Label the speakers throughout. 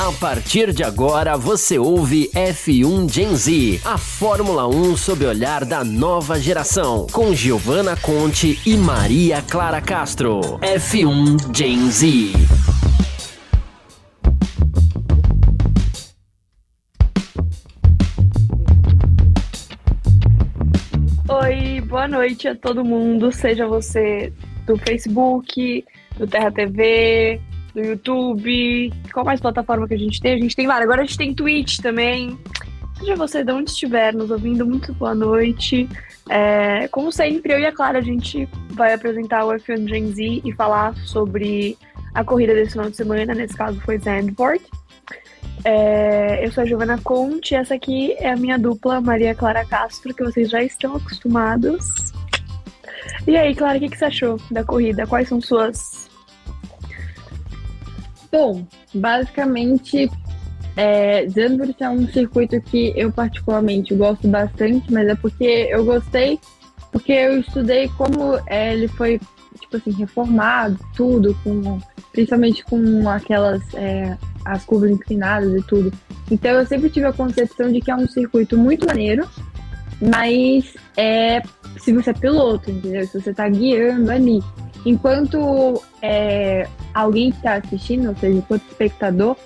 Speaker 1: A partir de agora você ouve F1 Gen Z, a Fórmula 1 sob o olhar da nova geração, com Giovanna Conte e Maria Clara Castro. F1 Gen Z.
Speaker 2: Oi, boa noite a todo mundo, seja você do Facebook, do Terra TV, do YouTube. Qual mais plataforma que a gente tem? A gente tem várias. Agora a gente tem Twitch também. Seja você de onde estiver nos ouvindo, muito boa noite. É, como sempre, eu e a Clara, a gente vai apresentar o F1 Gen Z e falar sobre a corrida desse final de semana. Nesse caso foi Zandvoort. É, eu sou a Giovana Conte e essa aqui é a minha dupla, Maria Clara Castro, que vocês já estão acostumados. E aí, Clara, o que, que você achou da corrida? Quais são suas
Speaker 3: Bom, basicamente, é, Zandvoort é um circuito que eu particularmente gosto bastante, mas é porque eu gostei, porque eu estudei como é, ele foi, tipo assim, reformado, tudo, com, principalmente com aquelas, é, as curvas inclinadas e tudo. Então eu sempre tive a concepção de que é um circuito muito maneiro, mas é se você é piloto, entendeu? Se você tá guiando ali. Enquanto é, alguém que está assistindo, ou seja, enquanto espectador,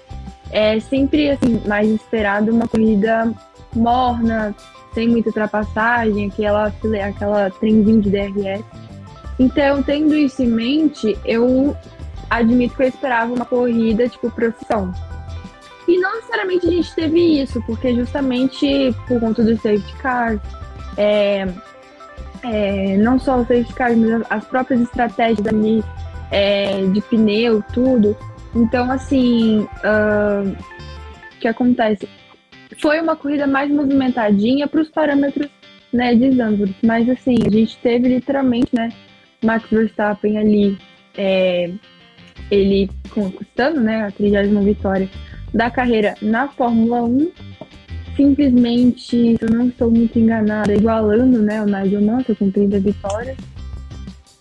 Speaker 3: é sempre assim, mais esperado uma corrida morna, sem muita ultrapassagem, aquela, aquela trenzinho de DRS. Então, tendo isso em mente, eu admito que eu esperava uma corrida tipo profissão. E não necessariamente a gente teve isso, porque justamente por conta do safety car, é, é, não só o safety car, mas as próprias estratégias ali é, de pneu, tudo. Então, assim, uh, o que acontece? Foi uma corrida mais movimentadinha para os parâmetros né, de Zandvoort, mas assim, a gente teve literalmente, né, Max Verstappen ali, é, ele conquistando, né, a 30 vitória da carreira na Fórmula 1, simplesmente, eu não estou muito enganada, igualando né, o Nigel Mansell com 30 vitórias.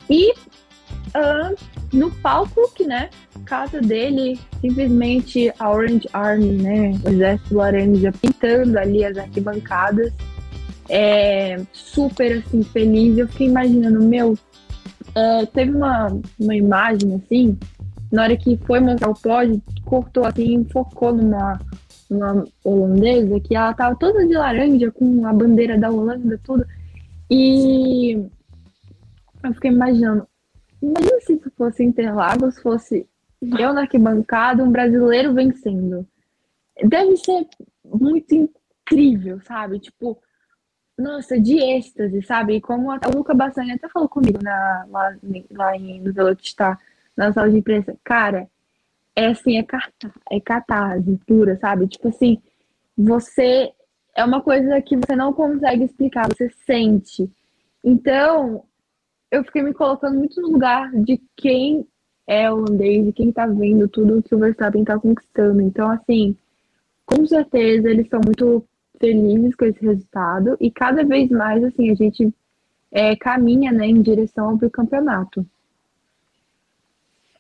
Speaker 3: E uh, no palco, que né, casa dele, simplesmente a Orange Army, né, o exército laranja pintando ali as arquibancadas. É, super assim, feliz. Eu fiquei imaginando, meu, uh, teve uma, uma imagem assim, na hora que foi montar o pódio, cortou assim, focou numa uma holandesa que ela tava toda de laranja com a bandeira da Holanda, tudo. E eu fiquei imaginando, imagina se fosse Interlagos, fosse eu na arquibancada, um brasileiro vencendo. Deve ser muito incrível, sabe? Tipo, nossa, de êxtase, sabe? E como a, o Luca Bassani até falou comigo na, lá, lá em, no Velocitar, na sala de imprensa, cara, é assim, é, carta, é catarse pura, sabe? Tipo assim, você é uma coisa que você não consegue explicar, você sente. Então, eu fiquei me colocando muito no lugar de quem é holandês e quem tá vendo tudo que o Verstappen tá conquistando. Então, assim, com certeza eles estão muito felizes com esse resultado e cada vez mais, assim, a gente é, caminha né, em direção ao campeonato.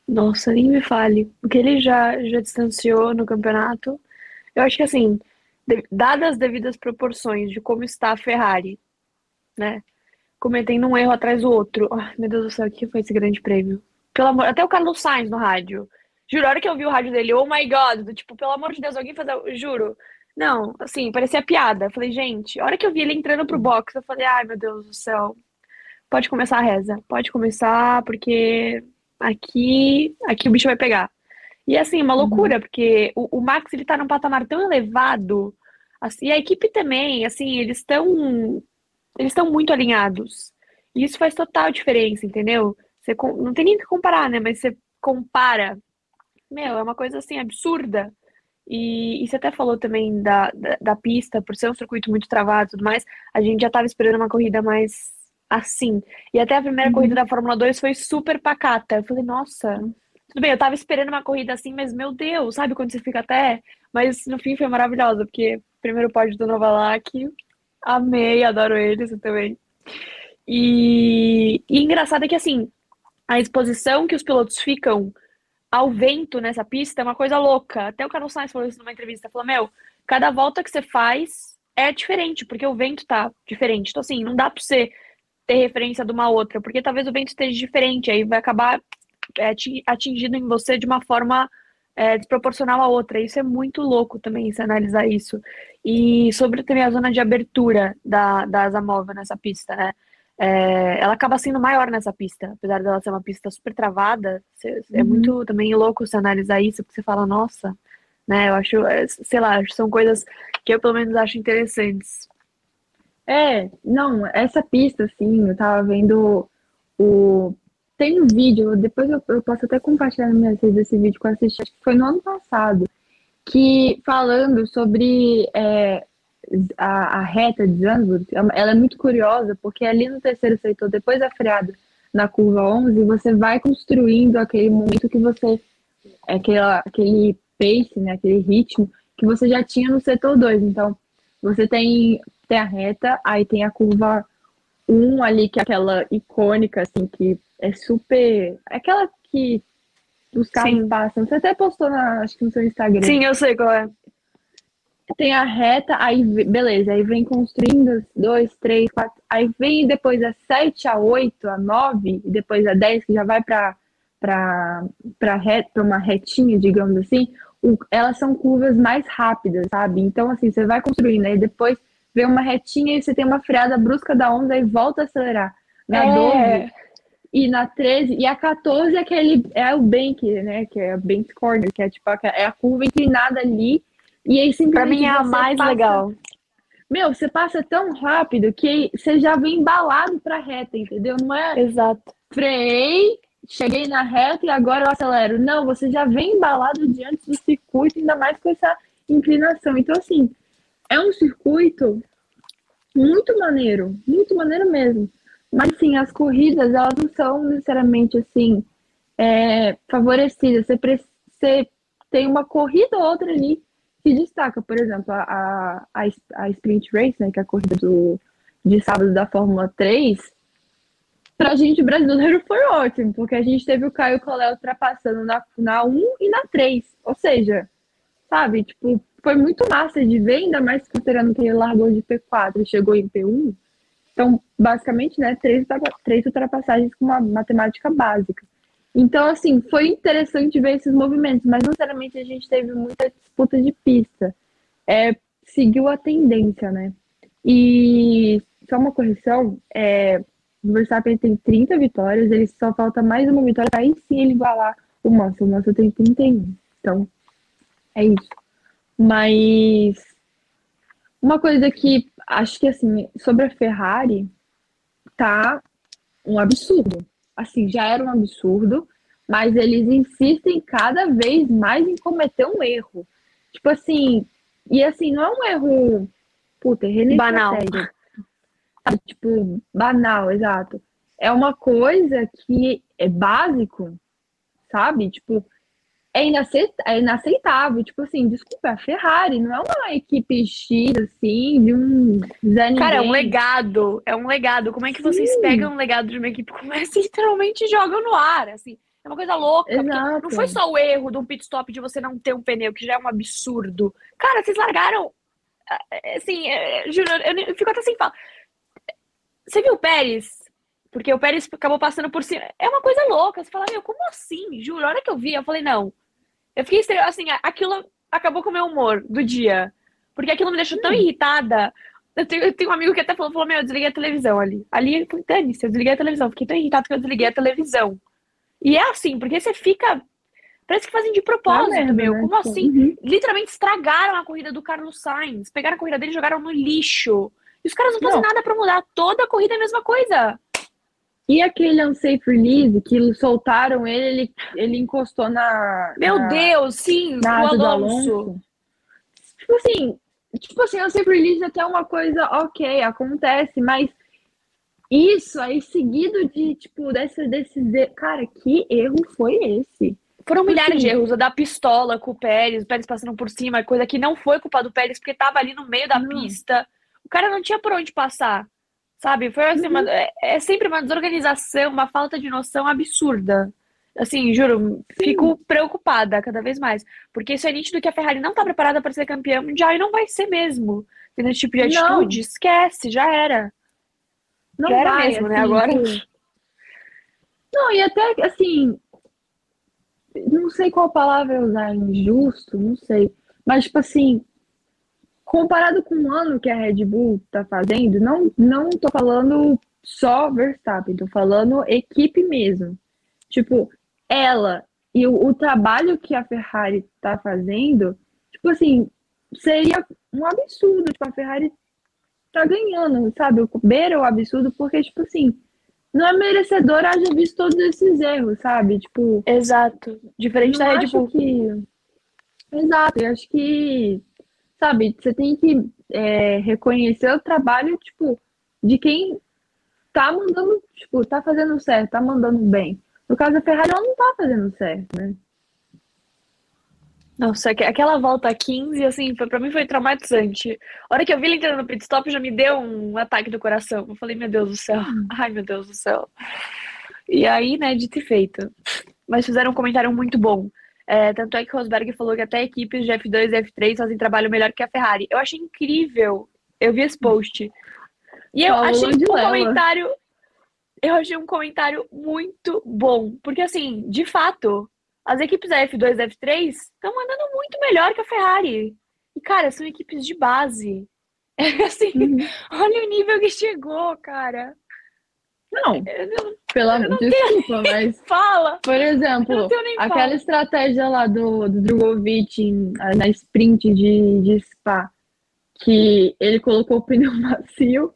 Speaker 2: Nossa, nem me fale. O que ele já, já distanciou no campeonato. Eu acho que, assim, dadas as devidas proporções de como está a Ferrari, né? Cometendo um erro atrás do outro. Oh, meu Deus do céu, o que foi esse grande prêmio? Pelo amor... Até o Carlos Sainz no rádio. Juro, a hora que eu vi o rádio dele, oh my god, do tipo, pelo amor de Deus, alguém fazer. Juro. Não, assim, parecia piada. Falei, gente, a hora que eu vi ele entrando pro box, eu falei, ai meu Deus do céu. Pode começar a reza. Pode começar, porque aqui, aqui o bicho vai pegar. E assim, uma uhum. loucura, uhum. porque o, o, Max ele tá num patamar tão elevado, assim, e a equipe também, assim, eles estão eles estão muito alinhados. E isso faz total diferença, entendeu? Você não tem nem que comparar, né? Mas você compara, meu, é uma coisa assim absurda. E, e você até falou também da, da, da, pista, por ser um circuito muito travado e tudo mais, a gente já estava esperando uma corrida mais assim. E até a primeira uhum. corrida da Fórmula 2 foi super pacata. Eu falei, nossa, tudo bem, eu tava esperando uma corrida assim, mas meu Deus, sabe quando você fica até. Mas no fim foi maravilhosa, porque primeiro pódio do Novalak, amei, adoro eles também. E, e engraçado é que assim, a exposição que os pilotos ficam ao vento nessa pista é uma coisa louca. Até o Carlos Sainz falou isso numa entrevista. Falou, meu, cada volta que você faz é diferente, porque o vento tá diferente. Então, assim, não dá pra você ter referência de uma outra, porque talvez o vento esteja diferente, aí vai acabar é, atingindo em você de uma forma é, desproporcional à outra. Isso é muito louco também, se analisar isso. E sobre também a zona de abertura da, da Asa Móvel nessa pista, né? É, ela acaba sendo maior nessa pista, apesar dela ser uma pista super travada. É uhum. muito também louco se analisar isso, porque você fala, nossa, né? Eu acho, é, sei lá, são coisas que eu pelo menos acho interessantes.
Speaker 3: É, não, essa pista, assim, eu tava vendo o. Tem um vídeo, depois eu, eu posso até compartilhar nas minhas redes esse vídeo que eu assisti, acho que foi no ano passado, que falando sobre é, a, a, reta de Zandvoort, ela é muito curiosa, porque ali no terceiro setor, depois da freada na curva 11, você vai construindo aquele momento que você, aquela, aquele pace, né, aquele ritmo que você já tinha no setor 2. Então, você tem, tem a reta, aí tem a curva 1 ali, que é aquela icônica, assim, que é super. Aquela que os carros Sim. passam. Você até postou, na, acho que no seu Instagram.
Speaker 2: Sim, eu sei qual é.
Speaker 3: Tem a reta, aí beleza, aí vem construindo dois, três, quatro, aí vem depois a 7, a 8, a 9, e depois a 10, que já vai para para uma retinha, digamos assim, o, elas são curvas mais rápidas, sabe? Então, assim, você vai construindo, aí depois vem uma retinha e você tem uma freada brusca da onda e volta a acelerar. Na é. 12 e na 13, e a 14 é aquele, é o bank, né? Que é a bank corner, que é tipo, é a curva inclinada ali. E aí simplesmente.
Speaker 2: Pra mim é a mais passa, legal.
Speaker 3: Meu, você passa tão rápido que você já vem embalado pra reta, entendeu? Não é.
Speaker 2: Exato.
Speaker 3: Freiei, cheguei na reta e agora eu acelero. Não, você já vem embalado diante do circuito, ainda mais com essa inclinação. Então, assim, é um circuito muito maneiro, muito maneiro mesmo. Mas, sim, as corridas, elas não são necessariamente, assim, é, favorecidas. Você, você tem uma corrida ou outra ali que destaca. Por exemplo, a, a, a Sprint Race, né, que é a corrida do, de sábado da Fórmula 3, pra gente brasileiro foi ótimo, porque a gente teve o Caio Collet ultrapassando na, na 1 e na 3. Ou seja, sabe, tipo, foi muito massa de ver, ainda mais considerando que ele largou de P4 e chegou em P1. Então, basicamente, né, três, três ultrapassagens com uma matemática básica. Então, assim, foi interessante ver esses movimentos, mas não necessariamente a gente teve muita disputa de pista. É, seguiu a tendência, né? E só uma correção, é, o Verstappen tem 30 vitórias, ele só falta mais uma vitória para aí sim ele igualar o Massa. O Massa tem 31. Então, é isso. Mas uma coisa que acho que assim, sobre a Ferrari, tá um absurdo. Assim, já era um absurdo, mas eles insistem cada vez mais em cometer um erro. Tipo assim, e assim, não é um erro puta, é
Speaker 2: banal.
Speaker 3: Tipo, banal, exato. É uma coisa que é básico, sabe? Tipo, é, é inaceitável. Tipo assim, desculpa, é a Ferrari não é uma equipe X, assim, de um Zé
Speaker 2: Cara, é um legado. É um legado. Como é que Sim. vocês pegam um legado de uma equipe como essa e literalmente jogam no ar, assim? É uma coisa louca. Não foi só o erro de um pit stop de você não ter um pneu, que já é um absurdo. Cara, vocês largaram. Assim, juro, eu fico até sem falar. Você viu o Pérez? Porque o Pérez acabou passando por cima. É uma coisa louca. Você fala, meu, como assim? Juro, a hora que eu vi, eu falei, não. Eu fiquei assim, aquilo acabou com o meu humor do dia. Porque aquilo me deixou tão hum. irritada. Eu tenho, eu tenho, um amigo que até falou, falou, meu, eu desliguei a televisão ali. Ali eu falei, dane-se, eu desliguei a televisão. Fiquei tão irritado que eu desliguei a televisão. E é assim, porque você fica. Parece que fazem de propósito, ah, meu. Né? Como assim? Uhum. Literalmente estragaram a corrida do Carlos Sainz. Pegaram a corrida dele e jogaram no lixo. E os caras não fazem não. nada para mudar. Toda a corrida é a mesma coisa.
Speaker 3: E aquele unsafe release que soltaram ele, ele, ele encostou na.
Speaker 2: Meu
Speaker 3: na,
Speaker 2: Deus, sim,
Speaker 3: na Alonso. Do Alonso. Tipo assim, tipo assim, unsafe release até uma coisa ok, acontece, mas isso aí seguido de, tipo, desse, desses. Cara, que erro foi esse?
Speaker 2: Foram tipo milhares de assim, erros. A da pistola com o Pérez, o Pérez passando por cima, coisa que não foi culpa do Pérez, porque tava ali no meio da não. pista. O cara não tinha por onde passar. Sabe? Foi assim, uhum. uma, é, é, sempre uma desorganização, uma falta de noção absurda. Assim, juro, fico preocupada cada vez mais. Porque isso é nítido que a Ferrari não tá preparada para ser campeã mundial e não vai ser mesmo. Tendo esse tipo de atitude, não. esquece, já era.
Speaker 3: Não
Speaker 2: já
Speaker 3: era vai,
Speaker 2: mesmo, né, assim, né? Agora.
Speaker 3: Não, e até assim. Não sei qual palavra usar, injusto, não sei. Mas, tipo assim, comparado com o ano que a Red Bull tá fazendo, não, não tô falando só Verstappen, tô falando equipe mesmo. Tipo, ela e o, o trabalho que a Ferrari tá fazendo, tipo assim, seria um absurdo. Tipo, a Ferrari tá ganhando, sabe? O beira o absurdo, porque, tipo assim, não é merecedora haja visto todos esses erros, sabe? Tipo.
Speaker 2: Exato. Diferente da Red Bull.
Speaker 3: Que... Exato, eu acho que, sabe, você tem que é, reconhecer o trabalho, tipo, de quem tá mandando, tipo, tá fazendo certo, tá mandando bem. No caso da Ferrari, ela não tá fazendo certo, né?
Speaker 2: Nossa, aquela volta 15, assim, foi, pra mim foi traumatizante. A hora que eu vi ele entrando no pit stop, já me deu um ataque do coração. Eu falei, meu Deus do céu. Hum. Ai, meu Deus do céu. E aí, né, dito e feito. Mas fizeram um comentário muito bom. É, tanto é que Rosberg falou que até equipes de F2 e F3 fazem trabalho melhor que a Ferrari. Eu achei incrível. Eu vi esse post. E eu achei um comentário. Eu achei um comentário muito bom. Porque, assim, de fato, as equipes da F2 e F3 estão andando muito melhor que a Ferrari. E, cara, são equipes de base. É assim, uhum. olha o nível que chegou, cara.
Speaker 3: Não, não pela não desculpa, mas
Speaker 2: fala.
Speaker 3: Por exemplo, aquela fala. estratégia lá do, do Drogovic na sprint de, de Spa, que ele colocou o pneu macio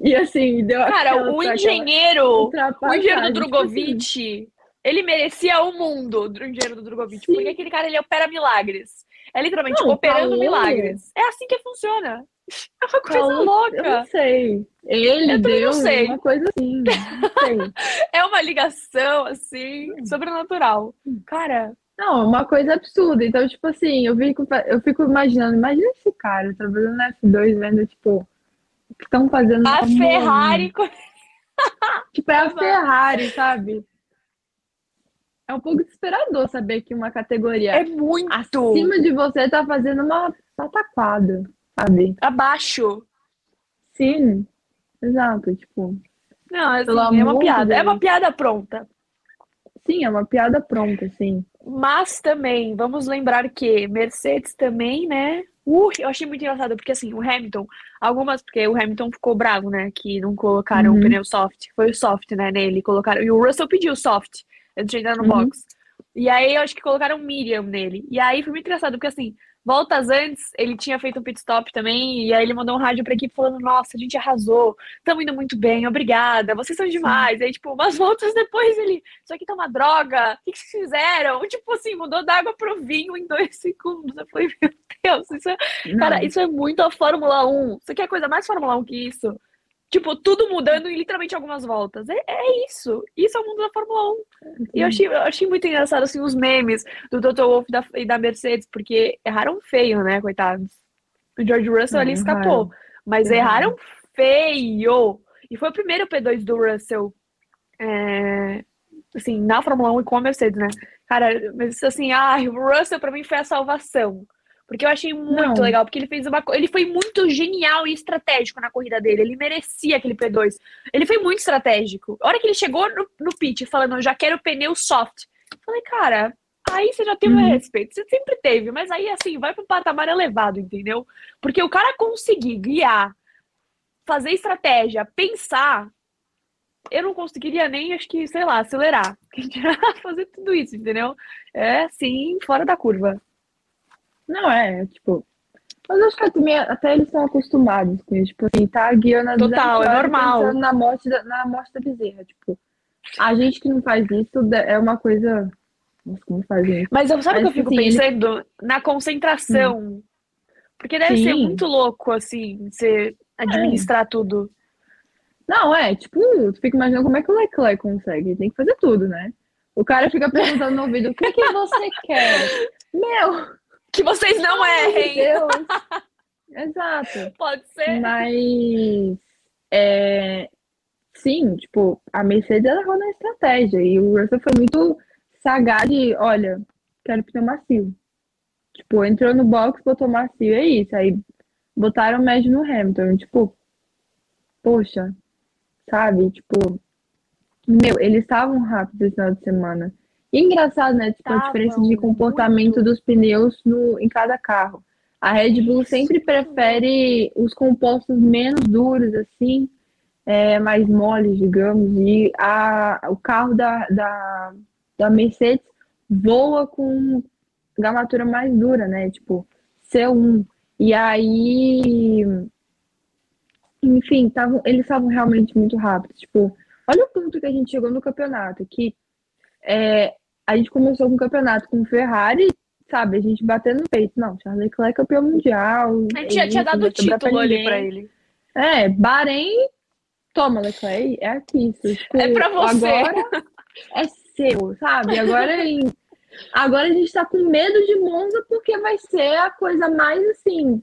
Speaker 3: e assim, deu
Speaker 2: Cara, o engenheiro, o engenheiro do tipo Drogovic, assim. ele merecia o mundo, o engenheiro do Drogovic, Sim. porque aquele cara ele opera milagres. É literalmente não, operando Paulo... milagres. É assim que funciona. É uma coisa Paulo, louca.
Speaker 3: Eu não sei. Ele eu deu sei. uma coisa assim.
Speaker 2: é uma ligação, assim, sobrenatural. Cara.
Speaker 3: Não, uma coisa absurda. Então, tipo assim, eu fico, eu fico imaginando, imagina esse cara trabalhando na F2, vendo, tipo, o que estão fazendo
Speaker 2: A Ferrari.
Speaker 3: tipo, é a Ferrari, sabe? É um pouco desesperador saber que uma categoria
Speaker 2: é muito
Speaker 3: acima de você tá fazendo uma pataquada, sabe?
Speaker 2: Abaixo.
Speaker 3: Sim, exato, tipo.
Speaker 2: Não, assim, é uma piada. É uma piada pronta.
Speaker 3: Sim, é uma piada pronta, sim.
Speaker 2: Mas também, vamos lembrar que Mercedes também, né? Uh, eu achei muito engraçado, porque assim, o Hamilton, algumas, porque o Hamilton ficou bravo, né? Que não colocaram uhum. o pneu soft. Foi o soft, né, nele. Colocaram. E o Russell pediu soft antes de entrar no uhum. box. E aí eu acho que colocaram Miriam nele. E aí foi muito engraçado, porque assim, voltas antes, ele tinha feito um pit stop também, e aí ele mandou um rádio pra equipe falando, nossa, a gente arrasou, estamos indo muito bem, obrigada, vocês são demais. Sim. Aí, tipo, umas voltas depois ele, isso aqui tá uma droga, o que, que vocês fizeram? Tipo assim, mudou d'água pro vinho em dois segundos. Eu falei, meu Deus, isso é... Cara, isso é muito a Fórmula 1. Você quer coisa mais Fórmula 1 que isso? Tipo, tudo mudando em literalmente algumas voltas. É, é isso. Isso é o mundo da Fórmula 1. E eu achei, eu achei muito engraçado, assim, os memes do Toto Wolff da, e da Mercedes, porque erraram feio, né, coitados. O George Russell ali escapou. Mas erraram feio. E foi o primeiro P2 do Russell. É, assim, na Fórmula 1 e com a Mercedes, né? Cara, mas assim, ah, o Russell pra mim foi a salvação. Porque eu achei muito não. legal, porque ele fez uma ele foi muito genial e estratégico na corrida dele. Ele merecia aquele P2. Ele foi muito estratégico. A hora que ele chegou no, no pit falando, eu já quero pneu soft. Eu falei, cara, aí você já tem uhum. respeito. Você sempre teve, mas aí assim, vai para um patamar elevado, entendeu? Porque o cara conseguir guiar, fazer estratégia, pensar, eu não conseguiria nem, acho que, sei lá, acelerar. fazer tudo isso, entendeu? É assim, fora da curva.
Speaker 3: Não, é, tipo. Mas acho que também, até eles estão acostumados com isso. Tipo assim, tá guiando a
Speaker 2: Total, é normal.
Speaker 3: Na morte, da, na morte da bezerra. Tipo, a gente que não faz isso é uma coisa. Nossa, como fazer isso?
Speaker 2: Mas sabe o que eu fico assim, pensando? Ele... Na concentração. Hum. Porque deve Sim. ser muito louco, assim, você administrar é. tudo.
Speaker 3: Não, é, tipo, tu fica imaginando como é que o Leclerc consegue. Tem que fazer tudo, né? O cara fica perguntando no ouvido, o que, que você quer? Meu,
Speaker 2: que vocês não Ai, errem. Deus.
Speaker 3: Exato.
Speaker 2: Pode ser.
Speaker 3: Mas é, sim, tipo, a Mercedes ela errou na estratégia e o Russell foi muito sagaz de, olha, quero pneu macio. Tipo, entrou no box, botou macio, é isso. Aí botaram médio no Hamilton. Tipo, poxa, sabe? Tipo, meu, eles estavam rápidos esse final de semana. E engraçado, né? Tipo, a diferença de comportamento dos pneus no, em cada carro. A Red Bull sempre prefere os compostos menos duros, assim, é, mais moles, digamos, e a, o carro da, da, da Mercedes voa com gramatura mais dura, né? Tipo, C1. E aí, enfim, tavam, eles estavam realmente muito rápidos. Tipo, olha o ponto que a gente chegou no campeonato, que é, a gente começou com o campeonato com Ferrari, sabe? A gente batendo no peito. Não, Charles Leclerc é campeão mundial.
Speaker 2: A gente já tinha dado o título ali pra ele.
Speaker 3: É, Bahrein, toma, Leclerc, é aqui. Isso, tipo,
Speaker 2: é pra você.
Speaker 3: Agora é seu, sabe? Agora em Agora a gente tá com medo de Monza porque vai ser a coisa mais assim.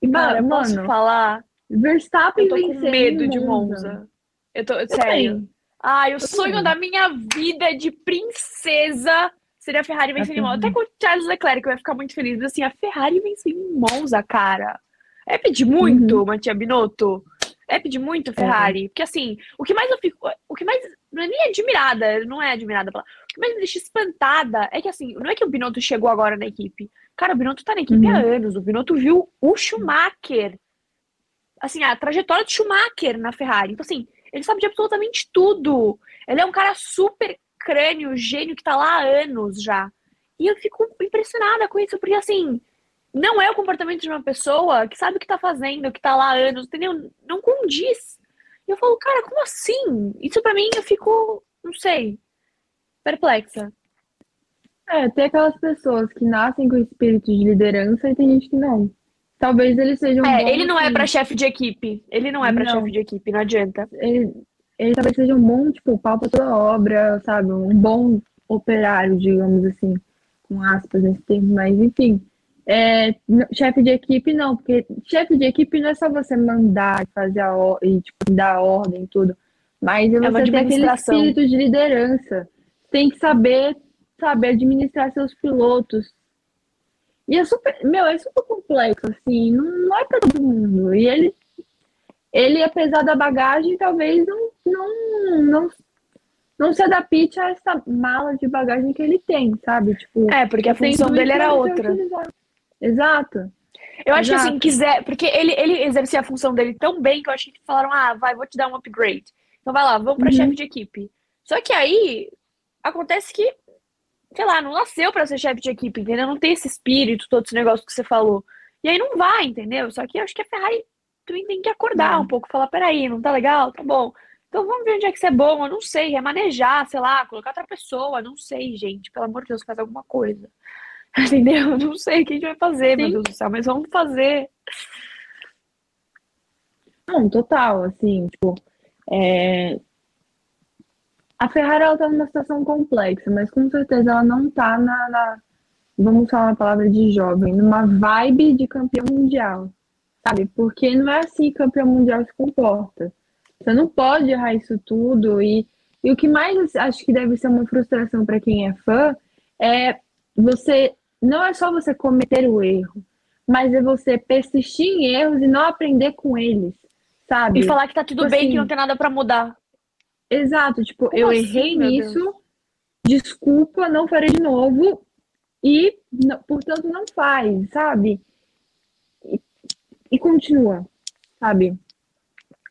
Speaker 2: E cara, mano, posso falar?
Speaker 3: Verstappen
Speaker 2: eu tô com medo de Monza. Eu tô, eu sério. Ai, o sonho da minha vida de princesa seria a Ferrari vencendo em Monza. Até com o Charles Leclerc eu ia ficar muito feliz. Assim, a Ferrari vencendo em Monza, cara. É pedir muito, uhum. Matia Binotto. É pedir muito Ferrari. Porque assim, o que mais eu fico. O que mais. Não é nem admirada, não é admirada. O que mais me deixa espantada é que assim, não é que o Binotto chegou agora na equipe. Cara, o Binotto tá na equipe uhum. há anos. O Binotto viu o Schumacher. Assim, a trajetória de Schumacher na Ferrari. Então, assim, ele sabe de absolutamente tudo. Ele é um cara super crânio, gênio que tá lá há anos já. E eu fico impressionada com isso, porque assim, não é o comportamento de uma pessoa que sabe o que tá fazendo, que tá lá há anos, entendeu? Não condiz. E eu falo, cara, como assim? Isso para mim eu fico, não sei, perplexa.
Speaker 3: É, tem aquelas pessoas que nascem com espírito de liderança e tem gente que não. Talvez eles sejam.
Speaker 2: É, ele não é para chefe de equipe. Ele não é para chefe de equipe, não adianta.
Speaker 3: Ele, ele talvez seja um bom, tipo, pau pra toda obra, sabe? Um bom operário, digamos assim, com aspas nesse termo, mas enfim. É, chefe de equipe não, porque chefe de equipe não é só você mandar fazer a e tipo, dar ordem e tudo, mas é, é você ter aquele espírito de liderança. Tem que saber, saber administrar seus pilotos. E é super, meu, é super complexo, assim, não, é para todo mundo. E ele, ele, apesar da bagagem, talvez não, não, não, não se adapte a essa mala de bagagem que ele tem, sabe? Tipo,
Speaker 2: é, porque a função dele era outra.
Speaker 3: Exato.
Speaker 2: Eu acho Exato. que assim, quiser, porque ele, ele exercia a função dele tão bem que eu acho que falaram, ah, vai, vou te dar um upgrade. Então vai lá, vamos pra uhum. chefe de equipe. Só que aí acontece que, sei lá, não nasceu para ser chefe de equipe, entendeu? Não tem esse espírito, todo esse negócio que você falou. E aí não vai, entendeu? Só que eu acho que a Ferrari também tem que acordar uhum. um pouco, falar, peraí, não tá legal? Tá bom. Então vamos ver onde é que você é bom, eu não sei, remanejar, sei lá, colocar outra pessoa, não sei, gente, pelo amor de Deus, faz alguma coisa. Entendeu? Não sei o que a gente vai fazer, Sim. meu Deus do céu, mas vamos fazer.
Speaker 3: Não, total, assim, tipo, é... a Ferrari ela tá numa situação complexa, mas com certeza ela não tá na, na, vamos falar uma palavra de jovem, numa vibe de campeão mundial, sabe? Porque não é assim que campeão mundial se comporta. Você não pode errar isso tudo e, e o que mais acho que deve ser uma frustração para quem é fã é você não é só você cometer o erro, mas é você persistir em erros e não aprender com eles, sabe?
Speaker 2: E falar que tá tudo tipo bem, assim, que não tem nada para mudar.
Speaker 3: Exato, tipo, Como eu assim, errei nisso, Deus? desculpa, não farei de novo e, portanto, não faz, sabe? E, e continua, sabe?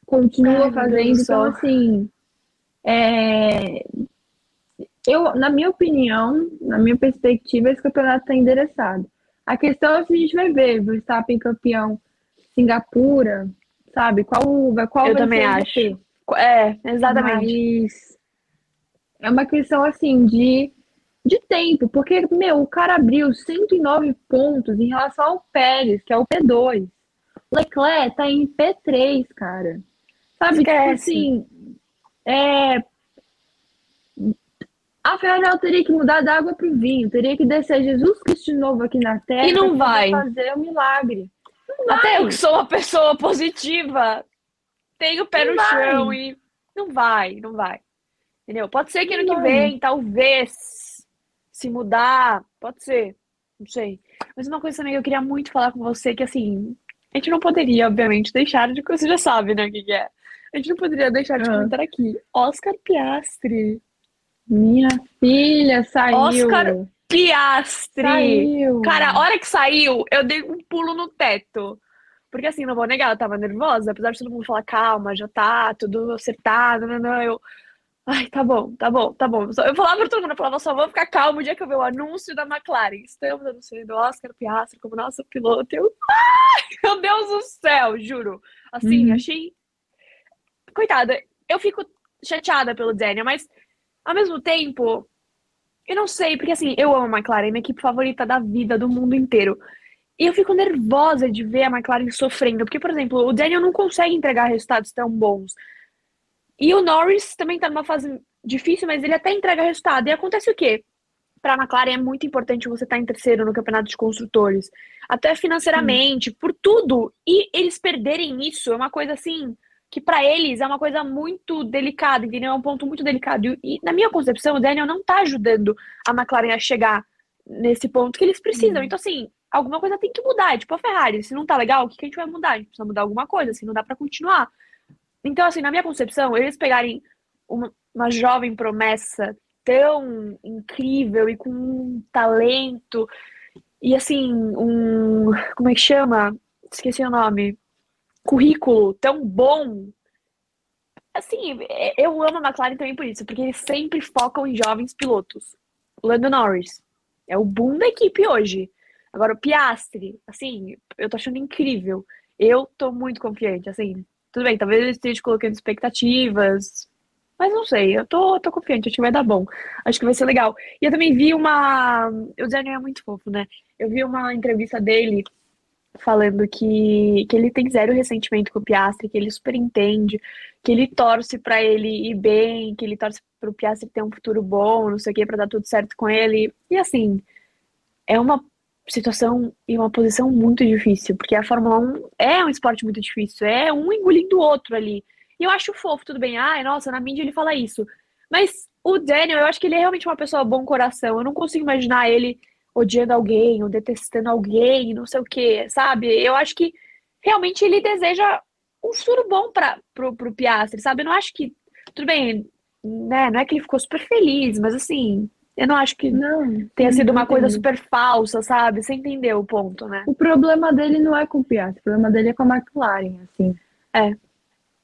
Speaker 3: Continua Ai, fazendo, então, assim, é, eu, na minha opinião, na minha perspectiva, esse campeonato está endereçado. A questão é se a gente vai ver Verstappen campeão Singapura, sabe? Qual, qual
Speaker 2: eu vai também acho. É, exatamente. Mas
Speaker 3: é uma questão assim de, de tempo, porque, meu, o cara abriu 109 pontos em relação ao Pérez, que é o P2. Leclerc tá em P3, cara. Sabe, tipo Esquece. tipo assim, é, a Ferrari teria que mudar da água para o vinho, teria que descer Jesus Cristo de novo aqui na Terra
Speaker 2: e não vai
Speaker 3: fazer o um milagre.
Speaker 2: Até eu que sou uma pessoa positiva, tenho o pé não no vai. chão e Não vai, não vai. Entendeu? Pode ser que ano que vem, talvez, se mudar, pode ser, não sei. Mas uma coisa também que eu queria muito falar com você, que assim, a gente não poderia, obviamente, deixar de. Você já sabe, né, o que, que é. A gente não poderia deixar de ah. comentar aqui. Oscar Piastri.
Speaker 3: Minha filha saiu.
Speaker 2: Oscar Piastri. Saiu. Cara, a hora que saiu, eu dei um pulo no teto. Porque assim, não vou negar, eu tava nervosa, apesar de todo mundo falar, calma, já tá tudo acertado, não, não, eu. Ai, tá bom, tá bom, tá bom. Eu falava pra todo mundo, eu falava, só vou ficar calmo o dia que eu ver o anúncio da McLaren. Estamos anunciando Oscar Piastri como nosso piloto. Eu, ai, meu Deus do céu, juro. Assim, uhum. achei. Coitada, eu fico chateada pelo Daniel, mas ao mesmo tempo, eu não sei, porque assim, eu amo a McLaren, minha equipe favorita da vida, do mundo inteiro. E eu fico nervosa de ver a McLaren sofrendo, porque, por exemplo, o Daniel não consegue entregar resultados tão bons. E o Norris também tá numa fase difícil, mas ele até entrega resultado. E acontece o quê? Para a McLaren é muito importante você estar tá em terceiro no campeonato de construtores, até financeiramente, hum. por tudo. E eles perderem isso é uma coisa assim que para eles é uma coisa muito delicada, entendeu? É um ponto muito delicado. E, na minha concepção, o Daniel não tá ajudando a McLaren a chegar nesse ponto que eles precisam. Uhum. Então, assim, alguma coisa tem que mudar. É tipo a Ferrari, se não tá legal, o que, que a gente vai mudar? A gente precisa mudar alguma coisa, assim, não dá para continuar. Então, assim, na minha concepção, eles pegarem uma, uma jovem promessa tão incrível e com um talento e assim, um. Como é que chama? Esqueci o nome currículo tão bom. Assim, é, eu amo a McLaren também por isso, porque eles sempre focam em jovens pilotos. Lando Norris é o boom da equipe hoje. Agora, o Piastri, assim, eu tô achando incrível. Eu tô muito confiante, assim. Tudo bem, talvez eu esteja colocando expectativas, mas não sei, eu tô, tô confiante, acho que vai dar bom. Acho que vai ser legal. E eu também vi uma. O Daniel é muito fofo, né? Eu vi uma entrevista dele falando que, que ele tem zero ressentimento com o Piastri, que ele super entende, que ele torce para ele ir bem, que ele torce para o Piastri ter um futuro bom, não sei o que, para dar tudo certo com ele. E assim, é uma situação e uma posição muito difícil, porque a Fórmula 1 é um esporte muito difícil, é um engolindo o outro ali. E eu acho fofo, tudo bem, ai, nossa, na mídia ele fala isso. Mas o Daniel, eu acho que ele é realmente uma pessoa bom coração. Eu não consigo imaginar ele odiando alguém ou detestando alguém, não sei o que, sabe? Eu acho que realmente ele deseja um futuro bom para pro, pro Piastri, sabe? Eu não acho que. Tudo bem, né? Não é que ele ficou super feliz, mas assim, eu não acho que não, tenha sido uma coisa super falsa, sabe? Você entendeu o ponto, né?
Speaker 3: O problema dele não é com o Piastri, o problema dele é com a McLaren, assim.
Speaker 2: É.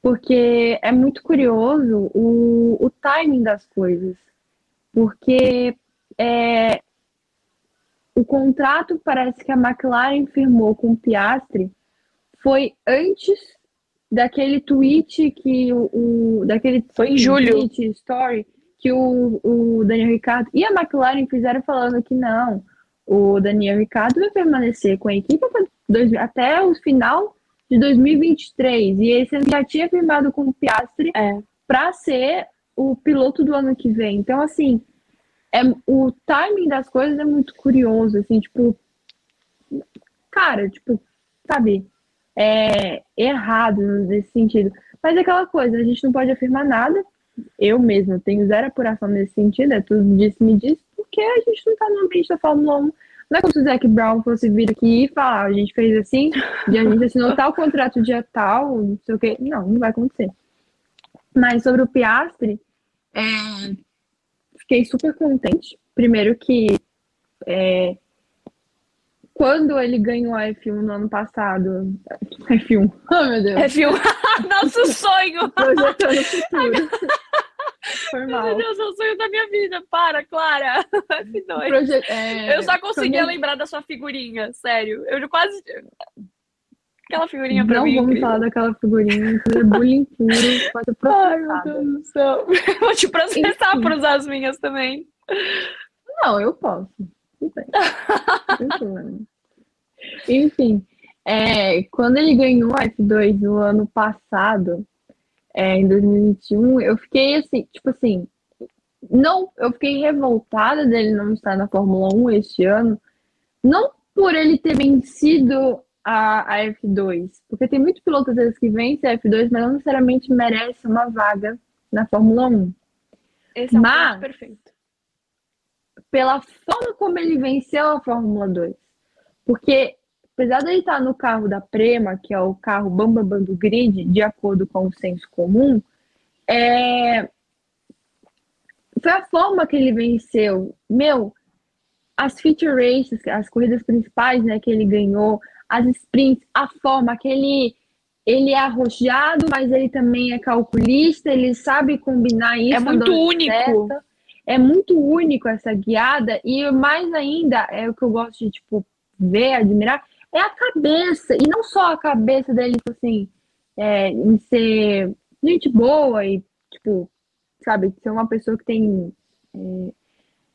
Speaker 3: Porque é muito curioso o, o timing das coisas. Porque é, o contrato parece que a McLaren firmou com o Piastri foi antes daquele tweet que o, o daquele
Speaker 2: foi em julho
Speaker 3: tweet, story que o, o Daniel Ricciardo e a McLaren fizeram falando que não, o Daniel Ricciardo vai permanecer com a equipe até o final de 2023 e esse já tinha firmado com o Piastri
Speaker 2: é.
Speaker 3: para ser o piloto do ano que vem. Então assim, é, o timing das coisas é muito curioso, assim, tipo, cara, tipo, sabe, é errado nesse sentido. Mas é aquela coisa, a gente não pode afirmar nada. Eu mesmo tenho zero apuração nesse sentido, é tudo disse me disse, porque a gente não tá no ambiente da Fórmula 1. Não é como se o Zac Brown fosse vir aqui e falar, a gente fez assim, e a gente assinou tal contrato dia tal, não sei o quê. Não, não vai acontecer. Mas sobre o Piastre, é, fiquei super contente. Primeiro que é, quando ele ganhou a F1 no ano passado. F1. Oh, meu Deus.
Speaker 2: F1. Nosso sonho.
Speaker 3: Projetando o futuro. Foi mal.
Speaker 2: Meu Deus, é o sonho da minha vida. Para, Clara. F2. Proje é... Eu só conseguia quando... lembrar da sua figurinha, sério. Eu quase. Aquela figurinha pra
Speaker 3: não
Speaker 2: mim.
Speaker 3: Não vamos falar daquela figurinha, que é bullying puro,
Speaker 2: Ai, meu Deus do céu. Vou te processar Enfim. por usar as minhas também.
Speaker 3: Não, eu posso. Tudo bem. Enfim, é, quando ele ganhou a F2 no ano passado, é, em 2021, eu fiquei assim, tipo assim, não, eu fiquei revoltada dele não estar na Fórmula 1 este ano, não por ele ter vencido a, a F2. Porque tem muito piloto às vezes que vence a F2, mas não necessariamente merece uma vaga na Fórmula 1.
Speaker 2: Esse é um
Speaker 3: Mas-
Speaker 2: perfeito.
Speaker 3: Pela forma como ele venceu a Fórmula 2. Porque, apesar de ele estar no carro da Prema, que é o carro Bamba Bam do grid, de acordo com o senso comum, é... foi a forma que ele venceu. Meu, as feature races, as corridas principais né, que ele ganhou, as sprints, a forma que ele, ele é arrojado, mas ele também é calculista, ele sabe combinar isso.
Speaker 2: É muito único.
Speaker 3: É muito único essa guiada, e mais ainda, é o que eu gosto de, tipo, ver, admirar, é a cabeça, e não só a cabeça dele, tipo assim, é, em ser gente boa e, tipo, sabe, ser uma pessoa que tem é,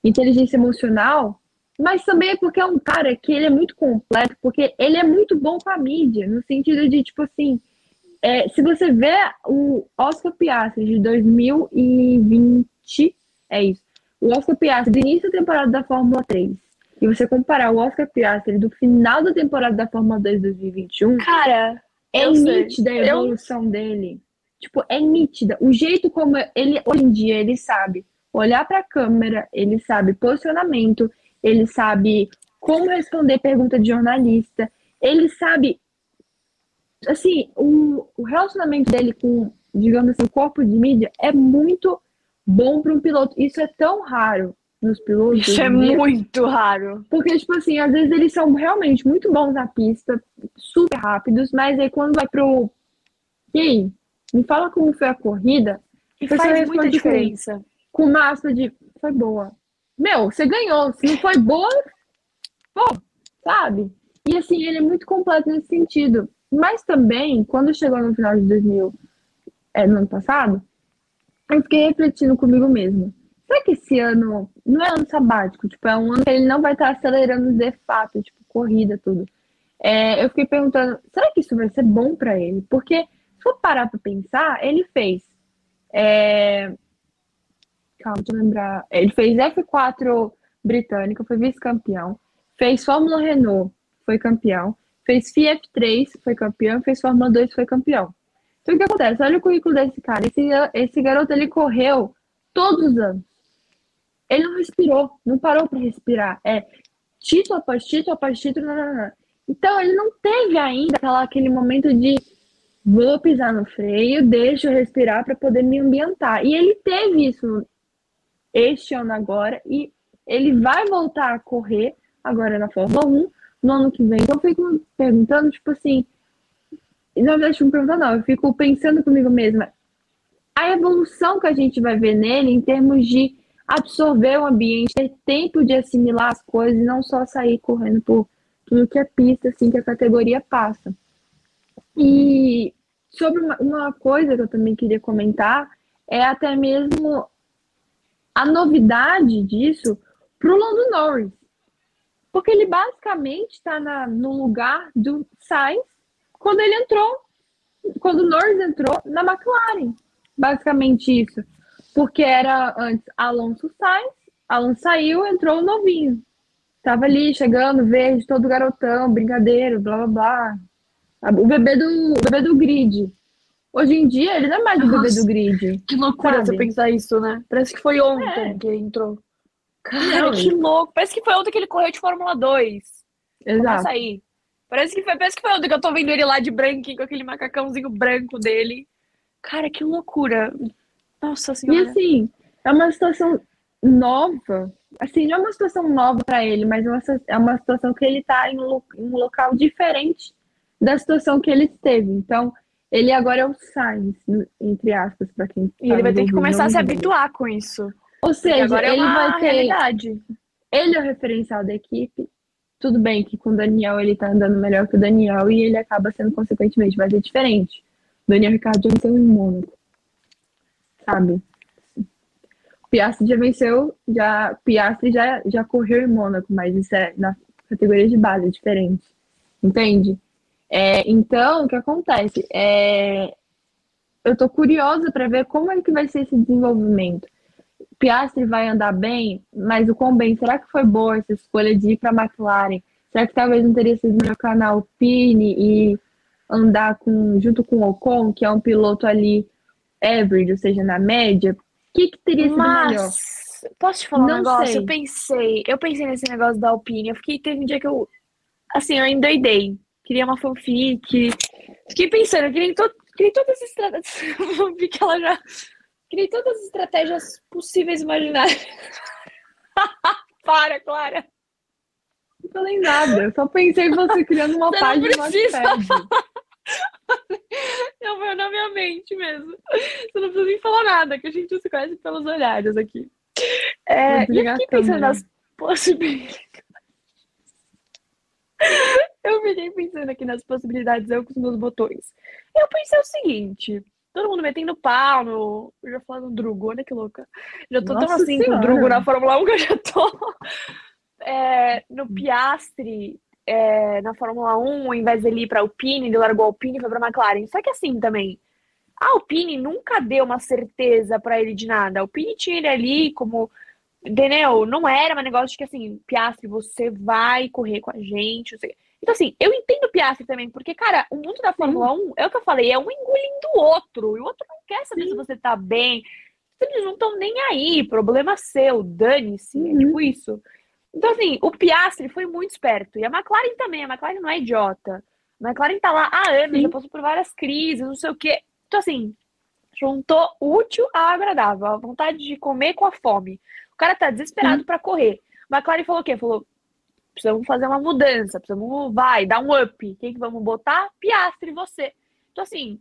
Speaker 3: inteligência emocional, mas também é porque é um cara que ele é muito completo, porque ele é muito bom com a mídia, no sentido de, tipo assim, é, se você vê o Oscar Piastri de 2020, é isso, o Oscar Piastri do início da temporada da Fórmula 3, e você comparar o Oscar Piastri do final da temporada da Fórmula 2 de 2021,
Speaker 2: Cara,
Speaker 3: é
Speaker 2: Eu sei.
Speaker 3: nítida a
Speaker 2: Eu-
Speaker 3: evolução dele. Tipo, é nítida. O jeito como ele, hoje em dia, ele sabe olhar para a câmera, ele sabe posicionamento, ele sabe como responder pergunta de jornalista, ele sabe. Assim, o, o relacionamento dele com, digamos assim, o corpo de mídia é muito bom para um piloto. Isso é tão raro nos pilotos.
Speaker 2: isso é
Speaker 3: em dia.
Speaker 2: muito raro.
Speaker 3: Porque, tipo assim, às vezes eles são realmente muito bons na pista, super rápidos, mas aí quando vai pro. E aí? Me fala como foi a corrida
Speaker 2: E
Speaker 3: Você
Speaker 2: faz muita
Speaker 3: com-
Speaker 2: diferença.
Speaker 3: com uma aspa de foi boa. Meu, você ganhou. Se não foi boa, pô, sabe? E assim, ele é muito completo nesse sentido. Mas também, quando chegou no final de 2000, é, no ano passado, eu fiquei refletindo comigo mesma. Será que esse ano não é ano sabático? Tipo, é um ano que ele não vai estar acelerando de fato, tipo, corrida, tudo. É, eu fiquei perguntando, será que isso vai ser bom pra ele? Porque, se for parar pra pensar, ele fez. é, Calma, deixa eu lembrar. Ele fez F4 britânica, foi vice-campeão. Fez Fórmula Renault, foi campeão. Fez Fiat 3, foi campeão. Fez Fórmula 2, foi campeão. Então, o que acontece? Olha o currículo desse cara. Esse, esse garoto, ele correu todos os anos. Ele não respirou, não parou para respirar. É título após título após título. Não, não, não. Então, ele não teve ainda aquela, aquele momento de vou pisar no freio, deixa eu respirar para poder me ambientar. E ele teve isso este ano agora e ele vai voltar a correr agora na Fórmula 1 no ano que vem. Então eu fico me perguntando, tipo assim, na verdade, me perguntando, não, eu fico pensando comigo mesma, a evolução que a gente vai ver nele em termos de absorver o ambiente, ter tempo de assimilar as coisas e não só sair correndo por tudo que é pista, assim, que a categoria passa. E sobre uma, uma coisa que eu também queria comentar é até mesmo a novidade disso para o Lando Norris. Porque ele basicamente está no lugar do Sainz quando ele entrou, quando o Norris entrou na McLaren. Basicamente isso. Porque era antes Alonso Sainz, Alonso saiu, entrou o novinho. Tava ali chegando, verde, todo garotão, brincadeira, blá blá blá. O bebê do, o bebê do grid. Hoje em dia ele não é mais o bebê
Speaker 2: Nossa.
Speaker 3: do grid.
Speaker 2: Que loucura
Speaker 3: Sabe?
Speaker 2: você pensar isso, né? Parece que foi ontem
Speaker 3: É.
Speaker 2: que ele entrou. Cara,
Speaker 3: Não,
Speaker 2: que louco. Parece que foi ontem que ele correu de Fórmula 2. Começa
Speaker 3: Exato.
Speaker 2: Parece que foi, parece que foi ontem que eu tô vendo ele lá de branquinho com aquele macacãozinho branco dele. Cara, que loucura. Nossa
Speaker 3: E
Speaker 2: senhora.
Speaker 3: assim, é uma situação nova. Assim, não é uma situação nova para ele, mas é uma, é uma situação que ele está em, um local diferente da situação que ele esteve. Então, ele agora é o Sainz, entre aspas, para quem
Speaker 2: E
Speaker 3: tá
Speaker 2: ele vai ter que começar a se habituar com isso.
Speaker 3: Ou seja,
Speaker 2: agora é
Speaker 3: ele
Speaker 2: uma
Speaker 3: vai ter.
Speaker 2: realidade.
Speaker 3: Ele é o referencial da equipe. Tudo bem que com o Daniel ele tá andando melhor que o Daniel e ele acaba sendo consequentemente, mas é diferente. O Daniel Ricciardo já venceu em Mônaco. Sabe? Piastri já venceu, já, Piastri já, já correu em Mônaco, mas isso é na categoria de base, é diferente. Entende? É, então, o que acontece? É, eu tô curiosa para ver como é que vai ser esse desenvolvimento. Piastri vai andar bem, mas o quão bem? Será que foi boa essa escolha de ir para McLaren? Será que talvez não teria sido melhor ficar na Alpine e andar com, junto com o Ocon, que é um piloto ali average, ou seja, na média, o que, que teria sido
Speaker 2: Mas,
Speaker 3: melhor?
Speaker 2: posso te falar um
Speaker 3: Não
Speaker 2: negócio?
Speaker 3: sei.
Speaker 2: Eu pensei, eu pensei nesse negócio da Alpine. Eu fiquei, teve um dia que eu, assim, eu endoidei. Queria uma fanfic. Fiquei pensando, eu criei, to, criei todas as estratégias. fanfic, ela já. Criei todas as estratégias possíveis e imaginárias. Para, Clara.
Speaker 3: Não falei nada, eu só pensei em você criando uma
Speaker 2: Você não
Speaker 3: página no
Speaker 2: precisa
Speaker 3: Wattpad.
Speaker 2: Não, foi na minha mente mesmo. Você não precisa nem falar nada, que a gente se conhece pelos olhares aqui. É, e eu fiquei pensando nas possibilidades. Eu fiquei pensando aqui nas possibilidades, eu com os meus botões. Eu pensei o seguinte: todo mundo metendo pau no. Eu já falando no Drugo, olha que louca. Já tô tão
Speaker 3: Nossa
Speaker 2: assim com o
Speaker 3: Senhora.
Speaker 2: Drugo na Fórmula 1 que eu já tô. É, no Piastri, é, na Fórmula 1, ao invés dele ir para Alpine, ele largou a Alpine e foi para McLaren. Só que assim também, a Alpine nunca deu uma certeza para ele de nada. A Alpine tinha ele ali como, entendeu? Não era um negócio de que assim, Piastri, você vai correr com a gente. quê. Então assim, eu entendo o Piastri também, porque cara, o mundo da Fórmula 1, é o que eu falei, é um engolindo o outro, e o outro não quer saber se você tá bem. Eles não estão nem aí, problema seu, dane-se, é
Speaker 3: Uhum.
Speaker 2: tipo isso. Então, assim, o Piastri foi muito esperto. E a McLaren também. A McLaren não é idiota. A McLaren tá lá há anos,
Speaker 3: Sim.
Speaker 2: já passou por várias crises, não sei o quê. Então, assim, juntou útil ao agradável. A vontade de comer com a fome. O cara tá desesperado pra correr. A McLaren falou o quê? Falou, precisamos fazer uma mudança. Precisamos, vai, dar um up. Quem que vamos botar? Piastri, você. Então, assim,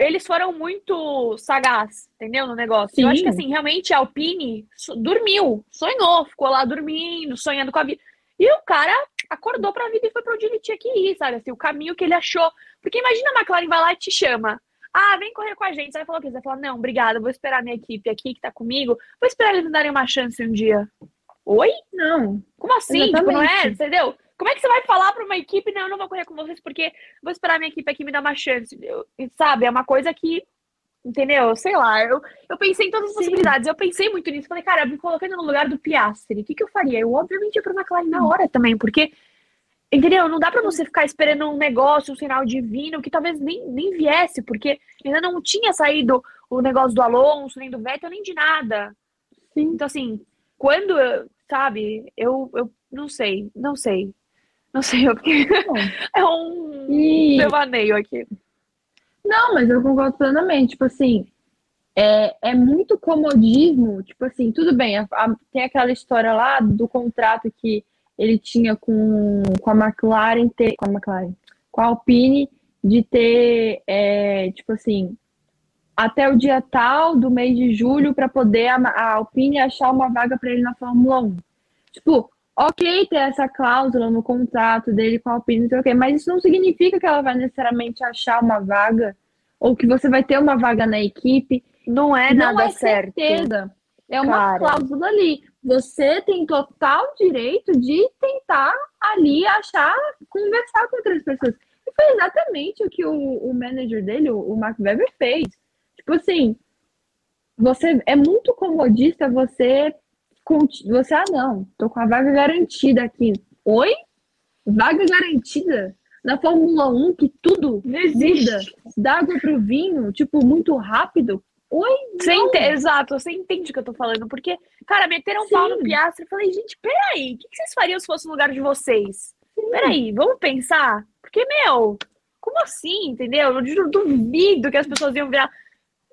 Speaker 2: eles foram muito sagaz, entendeu? No negócio. Eu
Speaker 3: Sim.
Speaker 2: acho que, assim, realmente a Alpine dormiu, sonhou, ficou lá dormindo, sonhando com a vida. E o cara acordou pra vida e foi pra onde ele tinha que ir, sabe? Assim, o caminho que ele achou. Porque imagina a McLaren vai lá e te chama. Ah, vem correr com a gente. Você vai falar o quê? Você vai falar, não, obrigada, vou esperar minha equipe aqui que tá comigo. Vou esperar eles me darem uma chance um dia. Oi?
Speaker 3: Não,
Speaker 2: Como assim? Tipo, não é? Entendeu? Como é que você vai falar pra uma equipe, não, eu não vou correr com vocês porque vou esperar minha equipe aqui me dar uma chance? Eu- sabe, é uma coisa que, entendeu? Sei lá, eu, eu pensei em todas as
Speaker 3: Sim.
Speaker 2: possibilidades, eu pensei muito nisso. Falei, cara, me colocando no lugar do Piastri, o que, que eu faria? Eu, obviamente, ia pra McLaren na hora também, porque, entendeu? Não dá pra você ficar esperando um negócio, um sinal divino, que talvez nem, nem viesse, porque ainda não tinha saído o negócio do Alonso, nem do Vettel, nem de nada.
Speaker 3: sim.
Speaker 2: Então, assim, quando, sabe, eu, eu não sei, não sei. Não sei, eu fiquei...
Speaker 3: Não.
Speaker 2: É um
Speaker 3: E,
Speaker 2: devaneio aqui.
Speaker 3: não, mas eu concordo plenamente. Tipo assim, é, é muito comodismo. Tipo assim, tudo bem, a- a- tem aquela história lá do contrato que ele tinha com, com a McLaren, ter, com a McLaren, com a Alpine, de ter, é, tipo assim, até o dia tal do mês de julho para poder a, a Alpine achar uma vaga para ele na Fórmula 1. Tipo, ok ter essa cláusula no contrato dele com a Alpine, não sei mas isso não significa que ela vai necessariamente achar uma vaga ou que você vai ter uma vaga na equipe.
Speaker 2: Não é
Speaker 3: não
Speaker 2: nada
Speaker 3: é
Speaker 2: certo.
Speaker 3: certeza. É uma
Speaker 2: Cara.
Speaker 3: cláusula ali. Você tem total direito de tentar ali achar, conversar com outras pessoas. E foi exatamente o que o, o manager dele, o, o Mark Webber, fez. Tipo assim, você é muito comodista você você ah não, tô com a vaga garantida aqui. Oi? Vaga garantida na Fórmula 1 que tudo
Speaker 2: Não existe.
Speaker 3: água pro vinho, tipo muito rápido. Oi?
Speaker 2: Você ente- Exato, você entende o que eu tô falando. Porque, cara, meteram um pau no
Speaker 3: Sim.
Speaker 2: Piastri. Eu falei, gente, peraí, o que vocês fariam se fosse no lugar de vocês? Peraí, vamos pensar? Porque, meu, como assim, entendeu? Eu du- duvido que as pessoas iam virar.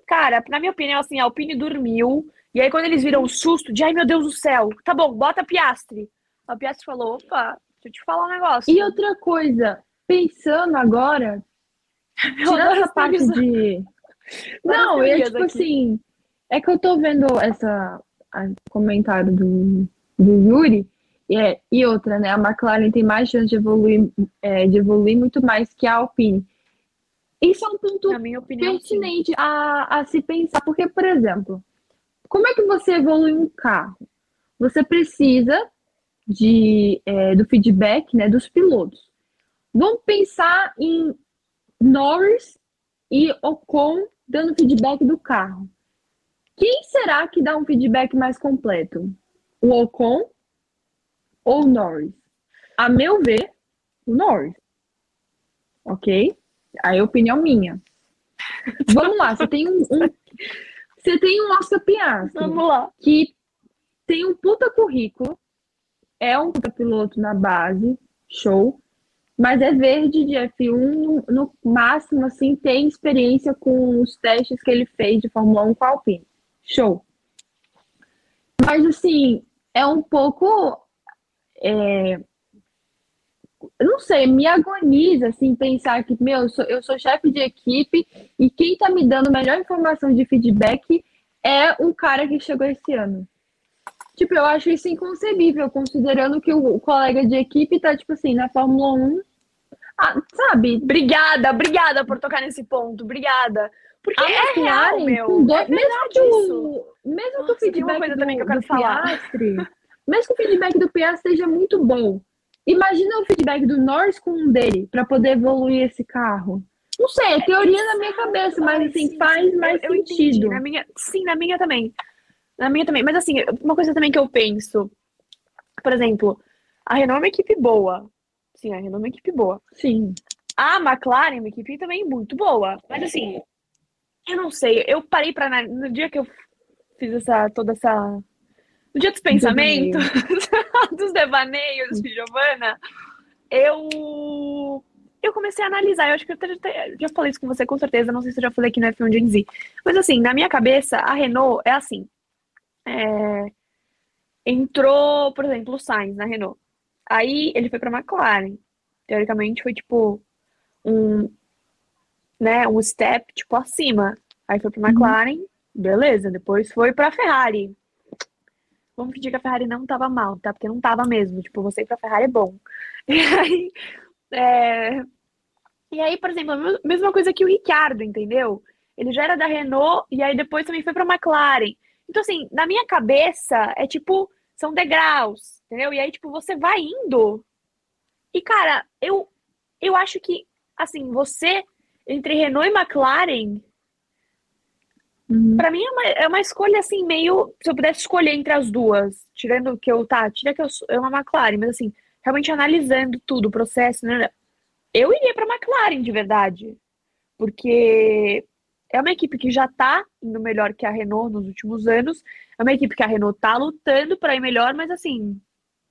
Speaker 2: Cara, na minha opinião, assim, a Alpine dormiu. E aí, quando eles viram o susto de, ai meu Deus do céu, tá bom, bota Piastri. A Piastri falou, opa, deixa eu te falar um negócio.
Speaker 3: E outra coisa, pensando agora,
Speaker 2: Eu
Speaker 3: tirando essa parte
Speaker 2: visão.
Speaker 3: de. Não, é
Speaker 2: teorias
Speaker 3: tipo
Speaker 2: aqui.
Speaker 3: assim. É que eu tô vendo essa a- comentário do, do Yuri. E, é, e outra, né? A McLaren tem mais chance de evoluir, é, de evoluir muito mais que a Alpine. Isso é um ponto
Speaker 2: opinião, sim.
Speaker 3: pertinente a, a se pensar. Porque, por exemplo, como é que você evolui um carro? Você precisa de, é, do feedback né, dos pilotos. Vamos pensar em Norris e Ocon dando feedback do carro. Quem será que dá um feedback mais completo? O Ocon ou o Norris? A meu ver, o Norris. Ok? Aí, opinião minha. Vamos lá, você tem um, um você tem um Oscar Piastri.
Speaker 2: Vamos lá.
Speaker 3: Que tem um puta currículo, é um puta piloto na base, show, mas é verde de F1, no, no máximo, assim, tem experiência com os testes que ele fez de Fórmula 1 com a Alpine. Show. Mas, assim, é um pouco. É, não sei, me agoniza, assim, pensar que, meu, eu sou, eu sou chefe de equipe e quem tá me dando melhor informação de feedback é um cara que chegou esse ano. Tipo, eu acho isso inconcebível, considerando que o colega de equipe tá, tipo assim, na Fórmula 1. Ah, sabe?
Speaker 2: Obrigada, obrigada por tocar nesse ponto. Obrigada. Porque
Speaker 3: a
Speaker 2: é real, meu.
Speaker 3: dois,
Speaker 2: é
Speaker 3: mesmo que o, mesmo
Speaker 2: Nossa,
Speaker 3: que o feedback
Speaker 2: uma coisa
Speaker 3: do,
Speaker 2: também que eu quero
Speaker 3: do
Speaker 2: falar.
Speaker 3: Mesmo que o feedback do Piastri seja muito bom, imagina o feedback do Norris com um dele para poder evoluir esse carro. Não sei, é teoria na minha cabeça, mas assim,
Speaker 2: sim,
Speaker 3: faz mais
Speaker 2: eu, eu entendi.
Speaker 3: sentido.
Speaker 2: Na minha, sim, na minha também. Na minha também. Mas assim, uma coisa também que eu penso, por exemplo, a Renault é uma equipe boa. Sim, a Renault é uma equipe boa.
Speaker 3: Sim.
Speaker 2: A McLaren é uma equipe também muito boa. Mas assim, eu não sei. Eu parei para no dia que eu fiz essa toda essa no dia dos pensamentos, dos devaneios de Giovana, eu eu comecei a analisar. Eu acho que eu até- já falei isso com você com certeza. Não sei se eu já falei aqui no F1 Gen Z. Mas assim, na minha cabeça, a Renault é assim. É, Entrou, por exemplo, o Sainz na Renault. Aí ele foi para McLaren. Teoricamente foi tipo um, né, um step tipo acima. Aí foi para McLaren, beleza. Depois foi para Ferrari. Vamos fingir que a Ferrari não tava mal, tá? Porque não tava mesmo. Tipo, você ir pra Ferrari é bom. E aí, é, e aí, por exemplo, a mes- mesma coisa que o Ricciardo, entendeu? Ele já era da Renault e aí depois também foi pra McLaren. Então, assim, na minha cabeça, é tipo, são degraus, entendeu? E aí, tipo, você vai indo. E, cara, eu, eu acho que, assim, você, entre Renault e McLaren,
Speaker 3: Uhum.
Speaker 2: Pra mim é uma, é uma escolha assim, meio. Se eu pudesse escolher entre as duas, tirando que eu, tá, tira que eu sou uma McLaren, mas assim, realmente analisando tudo, o processo, né? Eu iria pra McLaren de verdade. Porque é uma equipe que já tá indo melhor que a Renault nos últimos anos. É uma equipe que a Renault tá lutando pra ir melhor, mas assim,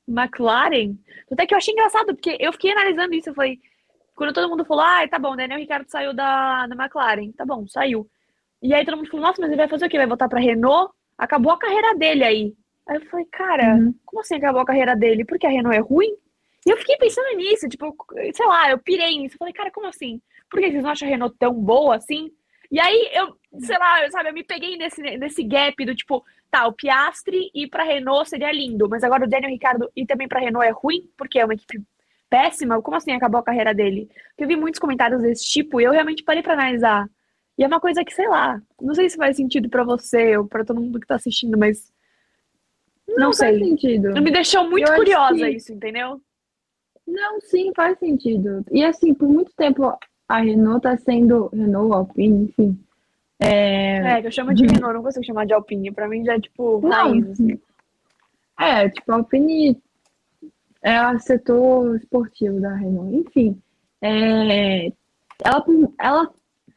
Speaker 2: McLaren. Até que eu achei engraçado, porque eu fiquei analisando isso. Eu falei, quando todo mundo falou, ah, tá bom, Daniel Ricciardo saiu da, da McLaren. Tá bom, saiu. E aí todo mundo falou, nossa, mas ele vai fazer o quê? Vai voltar pra Renault? Acabou a carreira dele aí. Aí eu falei, cara,
Speaker 3: Uhum.
Speaker 2: como assim acabou a carreira dele? Porque a Renault é ruim? E eu fiquei pensando nisso, tipo, sei lá, eu pirei nisso. Eu falei, cara, como assim? Por que vocês não acham a Renault tão boa assim? E aí eu, sei lá, eu, sabe, eu me peguei nesse, nesse gap do tipo, tá, o Piastri ir pra Renault seria lindo, mas agora o Daniel Ricciardo ir também pra Renault é ruim, porque é uma equipe péssima. Como assim acabou a carreira dele? Porque eu vi muitos comentários desse tipo e eu realmente parei pra analisar. E é uma coisa que, sei lá, não sei se faz sentido pra você ou pra todo mundo que tá assistindo, mas não,
Speaker 3: faz
Speaker 2: sei.
Speaker 3: sentido.
Speaker 2: Me deixou muito
Speaker 3: Eu
Speaker 2: curiosa
Speaker 3: que-
Speaker 2: isso, entendeu?
Speaker 3: Não, sim, faz sentido. E assim, por muito tempo a Renault tá sendo. Renault, Alpine, enfim. É,
Speaker 2: É, que eu chamo de Renault, não consigo chamar de Alpine. Pra mim já é tipo
Speaker 3: Não.
Speaker 2: raiz, assim.
Speaker 3: é tipo, a Alpine é o setor esportivo da Renault. Enfim, é, ela, ela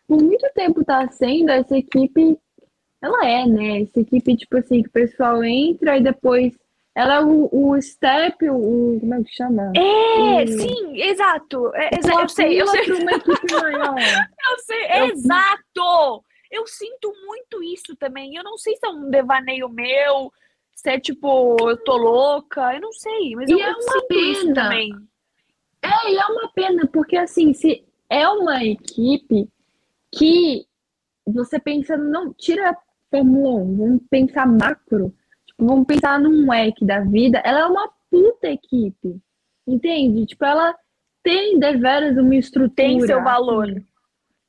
Speaker 3: por muito tempo tá sendo essa equipe. Ela é, né? Essa equipe, tipo assim, que o pessoal entra e depois. Ela é o, o step, o. Como é que chama?
Speaker 2: É,
Speaker 3: Hum.
Speaker 2: sim, exato. É, exa-
Speaker 3: Ela
Speaker 2: eu sei, eu sei,
Speaker 3: uma equipe maior.
Speaker 2: eu sei,
Speaker 3: Eu-
Speaker 2: exato. Eu sinto muito isso também. Eu não sei se é um devaneio meu, se é tipo, eu tô louca, eu não sei, mas
Speaker 3: E
Speaker 2: eu,
Speaker 3: é
Speaker 2: eu
Speaker 3: uma
Speaker 2: sinto isso
Speaker 3: pena.
Speaker 2: também.
Speaker 3: É, e é uma pena, porque assim, se é uma equipe que você pensa, não, tira a Fórmula 1, vamos pensar macro, tipo, vamos pensar num WEC da vida, ela é uma puta equipe, entende? Tipo, ela tem deveras uma estrutura.
Speaker 2: Tem seu valor.
Speaker 3: assim,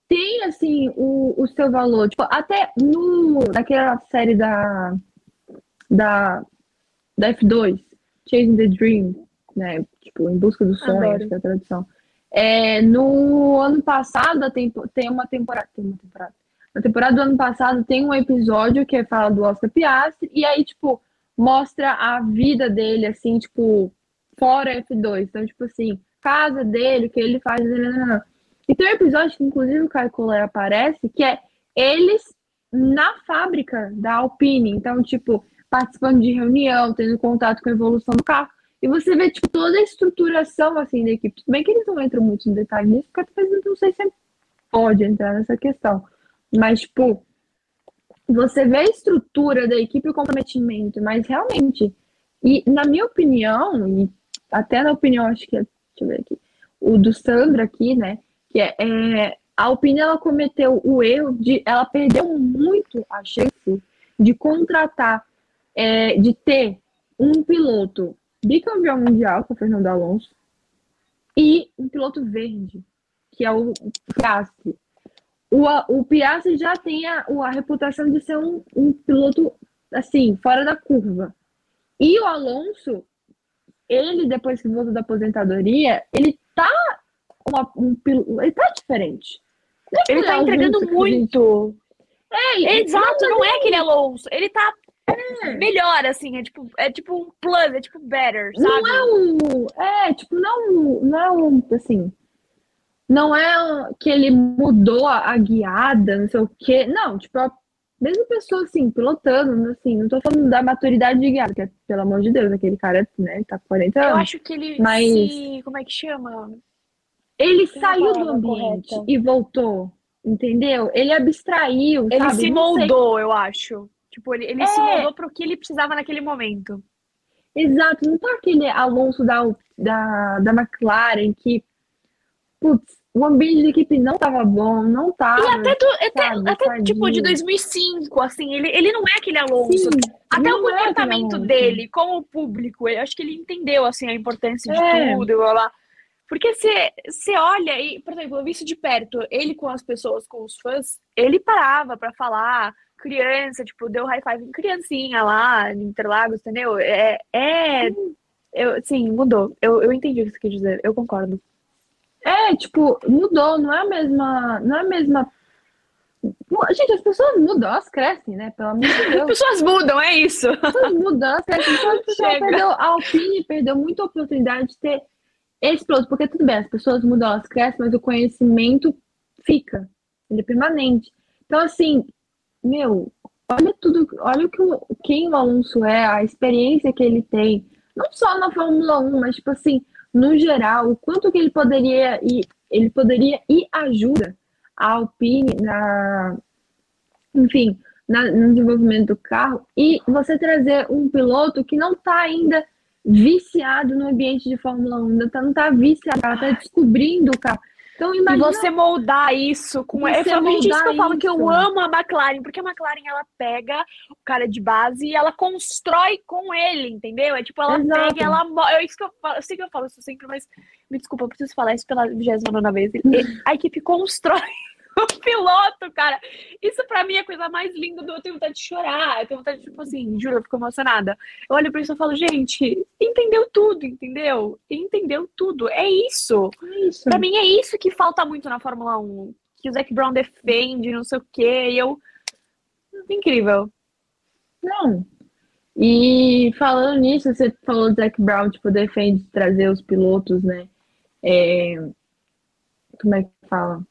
Speaker 3: tem, assim, o, o seu valor. Tipo, até no, naquela série da, da, da F2, Chasing the Dream, né? Tipo, Em Busca do Sonho,
Speaker 2: Adoro.
Speaker 3: acho que é a tradução. É, no ano passado, a tempo, tem uma temporada. Tem uma temporada. Na temporada do ano passado tem um episódio que fala do Oscar Piastri, e aí, tipo, mostra a vida dele, assim, tipo, fora F2. Então, tipo assim, casa dele, o que ele faz. nananana. E tem um episódio que, inclusive, o Caio Collet aparece, que é eles na fábrica da Alpine. Então, tipo, participando de reunião, tendo contato com a evolução do carro. E você vê, tipo, toda a estruturação, assim, da equipe. Tudo bem que eles não entram muito no detalhe nisso, porque talvez não sei se pode entrar nessa questão. Mas, tipo, você vê a estrutura da equipe e o comprometimento, mas realmente, e na minha opinião, e até na opinião, acho que é, deixa eu ver aqui, o do Sandra aqui, né, que é, é a Alpine, ela cometeu o erro de, ela perdeu muito a chance de contratar, é, de ter um piloto bicampeão mundial, com o Fernando Alonso, e um piloto verde, que é o Piastri. O, o Piastri já tem a, a reputação de ser um, um piloto, assim, fora da curva. E o Alonso, ele, depois que voltou da aposentadoria, ele tá uma, um, ele tá diferente.
Speaker 2: É ele tá entregando muito. É, Exato, não é aquele Alonso. Ele tá é. melhor, assim, é tipo, é tipo um plus, é tipo better, sabe?
Speaker 3: Não é um. É, tipo, não, não é um, assim. Não é que ele mudou a, a guiada, não sei o quê. Não, tipo, a mesma pessoa, assim, pilotando, assim, não tô falando da maturidade de guiada, que é, pelo amor de Deus, aquele cara, né, tá com 40 anos.
Speaker 2: Eu acho que ele mas... se. Como é que chama?
Speaker 3: Ele Tem saiu do ambiente correta. e voltou, entendeu? Ele abstraiu,
Speaker 2: Ele
Speaker 3: sabe?
Speaker 2: se moldou, eu acho. Tipo, ele, ele é. se moldou para o que ele precisava naquele momento.
Speaker 3: Exato, não tá aquele Alonso da, da, da McLaren que, putz, o ambiente de equipe não tava bom, não tava.
Speaker 2: E até, do, sabe, até, até tipo, de 2005, assim, ele, ele não é aquele Alonso. Sim, até o é comportamento é dele com o público, eu acho que ele entendeu, assim, a importância de é. tudo, blá, blá. Porque você olha, e, por exemplo, eu vi isso de perto, ele com as pessoas, com os fãs, ele parava para falar, criança, tipo, deu high five em criancinha lá, em Interlagos, entendeu? É, é eu, sim, mudou. Eu, eu entendi o que você quer dizer, eu concordo.
Speaker 3: É, tipo, mudou, não é a mesma, não é a mesma Gente, as pessoas mudam, elas crescem, né? Pelo amor de Deus.
Speaker 2: As pessoas mudam, é isso.
Speaker 3: As pessoas mudam, elas crescem. Então, a pessoa perdeu, a Alpine perdeu muita oportunidade de ter esse piloto, porque tudo bem, as pessoas mudam, elas crescem, mas o conhecimento fica, ele é permanente. Então, assim, meu, olha tudo, olha o que o, quem o Alonso é, a experiência que ele tem, não só na Fórmula 1, mas tipo assim, no geral, o quanto que ele poderia e ele poderia e ajuda a Alpine na enfim, na, no desenvolvimento do carro e você trazer um piloto que não está ainda viciado no ambiente de Fórmula 1, ainda tá, não está viciado, ela está descobrindo o carro.
Speaker 2: Então, imagina... E você moldar isso com. É exatamente isso que eu falo, isso. que eu amo a McLaren, porque a McLaren ela pega o cara de base e ela constrói com ele, entendeu? É tipo, ela Exato. pega e ela. É isso que eu falo. Eu sei que eu falo isso sempre, mas me desculpa, eu preciso falar isso pela 29 vez. A equipe constrói o piloto, cara. Isso pra mim é a coisa mais linda do eu tenho vontade de chorar. Eu tenho vontade de, tipo assim, juro, eu fico emocionada. Eu olho pra isso e falo, gente, entendeu tudo, entendeu? Entendeu tudo. É isso. É isso. Pra mim é isso que falta muito na Fórmula 1. Que o Zac Brown defende, não sei o quê. E eu. Incrível.
Speaker 3: Não. E falando nisso, você falou do Zac Brown, tipo, defende trazer os pilotos, né? É... Como é que fala?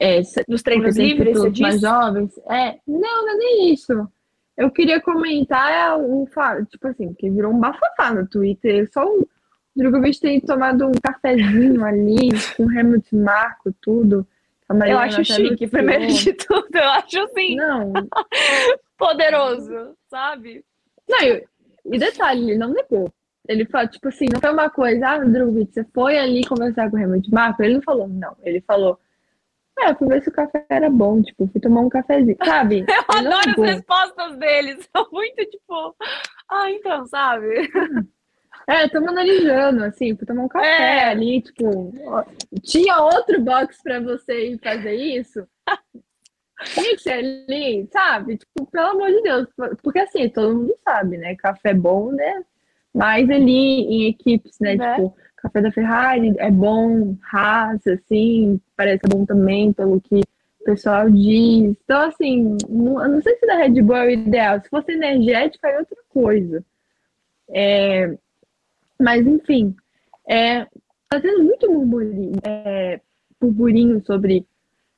Speaker 2: É, Nos treinos livres, você
Speaker 3: mais jovens. É, não, não é nem isso. Eu queria comentar o tipo assim, que virou um bafafá no Twitter. Só o Drogovic tem tomado um cafezinho ali com Helmut Marco, tudo.
Speaker 2: Eu acho chique, primeiro de tudo. Eu acho assim. Não. poderoso, sabe?
Speaker 3: Não, e, e detalhe, ele não negou. Ele falou, tipo assim, não foi uma coisa, ah, Drogovic, você foi ali conversar com o Helmut Marco? Ele não falou, não. Ele falou, é, eu fui ver se o café era bom, tipo, fui tomar um cafezinho, sabe?
Speaker 2: eu adoro as respostas deles, são muito tipo, ah, então, sabe?
Speaker 3: É, estamos analisando, assim, fui tomar um café é. ali, tipo, tinha outro box pra você ir fazer isso? Tinha que ser ali, sabe? Tipo, pelo amor de Deus, porque assim, todo mundo sabe, né? Café bom, né? Mas ali em equipes, né? né? Tipo, café da Ferrari é bom, raça, assim, parece bom também, pelo que o pessoal diz. Então, assim, não, não sei se da Red Bull é o ideal. Se fosse energética, é outra coisa. É, mas, enfim, é, tá tendo muito murmurinho. É, burburinho sobre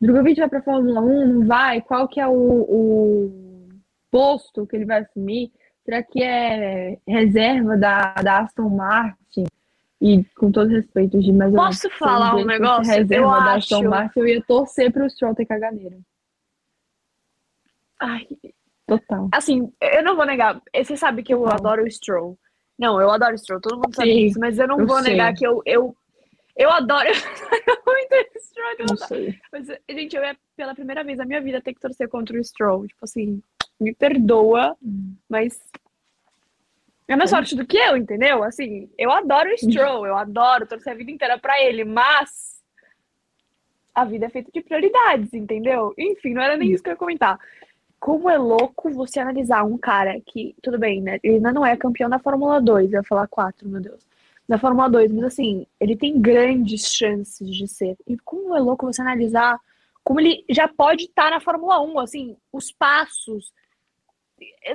Speaker 3: Drogovic vai para a Fórmula 1, não vai? Qual que é o, o posto que ele vai assumir? Será que é reserva da, da Aston Martin? E com todo respeito de mais
Speaker 2: Posso falar um negócio?
Speaker 3: Reserva
Speaker 2: eu
Speaker 3: da
Speaker 2: acho...
Speaker 3: Aston Martin, eu ia torcer para o Stroll ter caganeira.
Speaker 2: Ai,
Speaker 3: Total.
Speaker 2: assim, eu não vou negar. Você sabe que eu
Speaker 3: Total.
Speaker 2: adoro o Stroll. Não, eu adoro o Stroll, todo mundo sabe
Speaker 3: Sim,
Speaker 2: disso, mas eu não
Speaker 3: eu
Speaker 2: vou
Speaker 3: sei.
Speaker 2: negar que eu, eu, eu adoro muito o Stroll. eu
Speaker 3: Não sei.
Speaker 2: Mas, gente, eu ia pela primeira vez na minha vida ter que torcer contra o Stroll. Tipo assim, me perdoa, mas é mais sorte do que eu, entendeu? Assim, eu adoro o Stroll, eu adoro torcer a vida inteira pra ele, mas a vida é feita de prioridades, entendeu? Enfim, não era nem isso que eu ia comentar. Como é louco você analisar um cara que, tudo bem, né? Ele ainda não é campeão da Fórmula 2, eu ia falar 4, meu Deus. Da Fórmula 2, mas assim, ele tem grandes chances de ser. E como é louco você analisar como ele já pode estar na Fórmula 1, assim, os passos,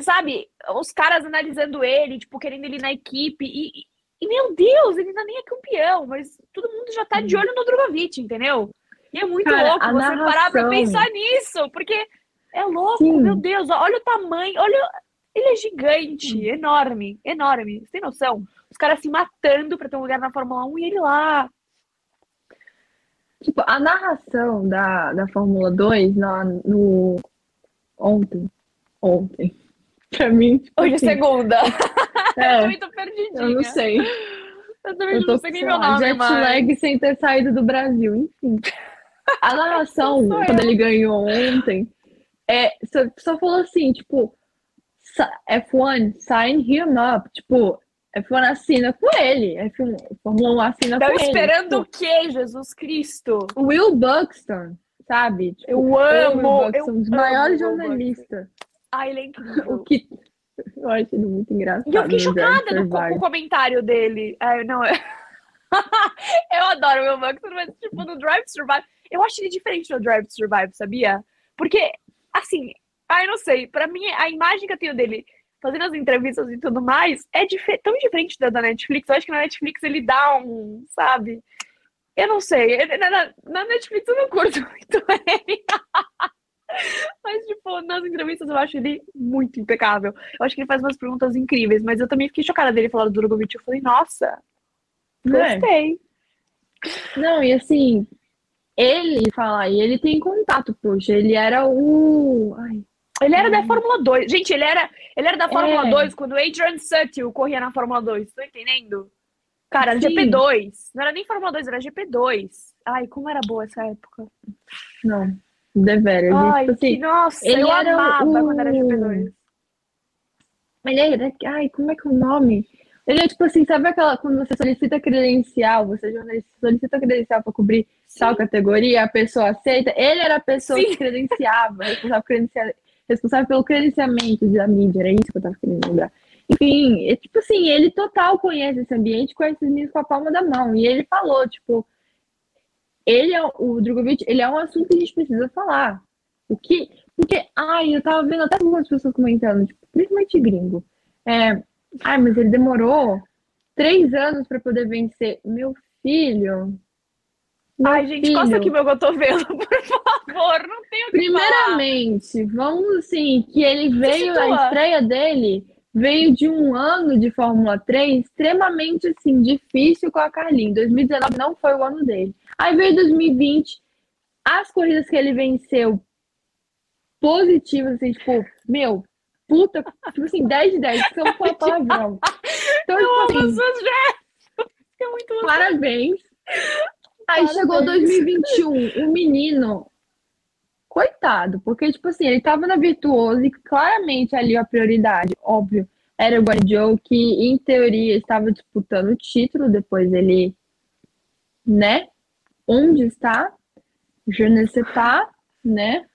Speaker 2: sabe? Os caras analisando ele, tipo, querendo ele na equipe. E, e- meu Deus, ele ainda nem é campeão, mas todo mundo já tá de olho no Drogovic, entendeu? E é muito
Speaker 3: Cara,
Speaker 2: louco você parar pra
Speaker 3: narração-
Speaker 2: pensar nisso, porque é louco,
Speaker 3: Sim.
Speaker 2: meu Deus, olha o tamanho, olha. Ele é gigante, enorme, enorme. Você tem noção? Os caras se matando pra ter um lugar na Fórmula 1 e ele lá.
Speaker 3: Tipo, a narração da, da Fórmula 2 na, no ontem. Ontem. Pra mim,
Speaker 2: Hoje é
Speaker 3: assim,
Speaker 2: segunda. Eu
Speaker 3: é,
Speaker 2: também tô perdidinha.
Speaker 3: eu não sei.
Speaker 2: Eu também
Speaker 3: Eu
Speaker 2: não
Speaker 3: tô
Speaker 2: sei
Speaker 3: com
Speaker 2: nem
Speaker 3: sei
Speaker 2: meu nome
Speaker 3: jet lag sem ter saído do Brasil, enfim. A narração, quando ele ganhou ontem, é, só, só falou assim, tipo, sa- F1, sign him up. Tipo, F1 assina com ele. F1, Fórmula 1 assina
Speaker 2: Tava
Speaker 3: com ele.
Speaker 2: esperando o
Speaker 3: Tipo,
Speaker 2: quê, Jesus Cristo?
Speaker 3: Will Buxton, sabe? Tipo,
Speaker 2: Eu
Speaker 3: o
Speaker 2: amo,
Speaker 3: Will Buxton,
Speaker 2: eu
Speaker 3: um dos maiores
Speaker 2: o
Speaker 3: jornalistas.
Speaker 2: Ele é
Speaker 3: O
Speaker 2: incrível.
Speaker 3: que... Eu acho ele muito engraçado.
Speaker 2: E eu fiquei
Speaker 3: no Drive
Speaker 2: chocada no, com o comentário dele. Ai, não, é- eu adoro o Will Buxton, mas tipo, no Drive to Survive, eu acho ele diferente do Drive to Survive, sabia? Porque, assim, ai, não sei, pra mim, a imagem que eu tenho dele fazendo as entrevistas e tudo mais é dife- tão diferente da da Netflix. Eu acho que na Netflix ele dá um, sabe? Eu não sei. Na, na- na Netflix eu não curto muito ele. Mas, tipo, nas entrevistas eu acho ele muito impecável. Eu acho que ele faz umas perguntas incríveis, mas eu também fiquei chocada dele falar do Drogovic. Eu falei, nossa,
Speaker 3: É.
Speaker 2: gostei.
Speaker 3: Não, e assim, ele fala, e ele tem contato, poxa, ele era o. Ai,
Speaker 2: Ele era da Fórmula 2. Gente, ele era, ele era da Fórmula
Speaker 3: É.
Speaker 2: 2 quando o Adrian Sutil corria na Fórmula 2. Tô entendendo? Cara,
Speaker 3: Sim.
Speaker 2: GP2. Não era nem Fórmula 2, era GP2. Ai, como era boa essa época.
Speaker 3: não, deveras. e,
Speaker 2: Ai,
Speaker 3: tipo
Speaker 2: que,
Speaker 3: assim,
Speaker 2: nossa,
Speaker 3: ele
Speaker 2: eu
Speaker 3: era
Speaker 2: amava
Speaker 3: o-
Speaker 2: quando era GP2.
Speaker 3: ele era. Ai, como é que é o nome? Ele é tipo assim, sabe aquela. Quando você solicita credencial, você jornalista solicita credencial pra cobrir tal categoria, a pessoa aceita. Ele era a pessoa
Speaker 2: Sim.
Speaker 3: que credenciava, responsável, credencia- responsável pelo credenciamento da mídia, era isso que eu tava querendo lembrar. Enfim, é, tipo assim, ele total conhece esse ambiente, conhece os meninos com a palma da mão. E ele falou, tipo, ele é o Drogovic, ele é um assunto que a gente precisa falar. O que. Porque, ai, eu tava vendo até algumas pessoas comentando, tipo, principalmente gringo. É, ai, mas ele demorou três anos pra poder vencer. Meu filho. meu
Speaker 2: Ai, gente,
Speaker 3: filho.
Speaker 2: costa aqui meu cotovelo, por favor. Não tenho que falar.
Speaker 3: Primeiramente, vamos assim, que ele veio, a estreia dele veio de um ano de Fórmula 3 extremamente assim, difícil com a Carlinhos. 2019 não foi o ano dele. Aí veio 2020, as corridas que ele venceu positivas, assim, tipo, meu, puta, tipo assim, 10 de 10, que eu não falo palavrão. Então,
Speaker 2: Eu amo
Speaker 3: tipo assim.
Speaker 2: É muito
Speaker 3: Parabéns. Aí
Speaker 2: Parabéns.
Speaker 3: chegou 2021, o menino, coitado, porque, tipo assim, ele tava na Virtuoso e claramente ali a prioridade, óbvio, era o Guardiol, que em teoria estava disputando o título, depois ele, né? Onde está? Je ne sais pas, né?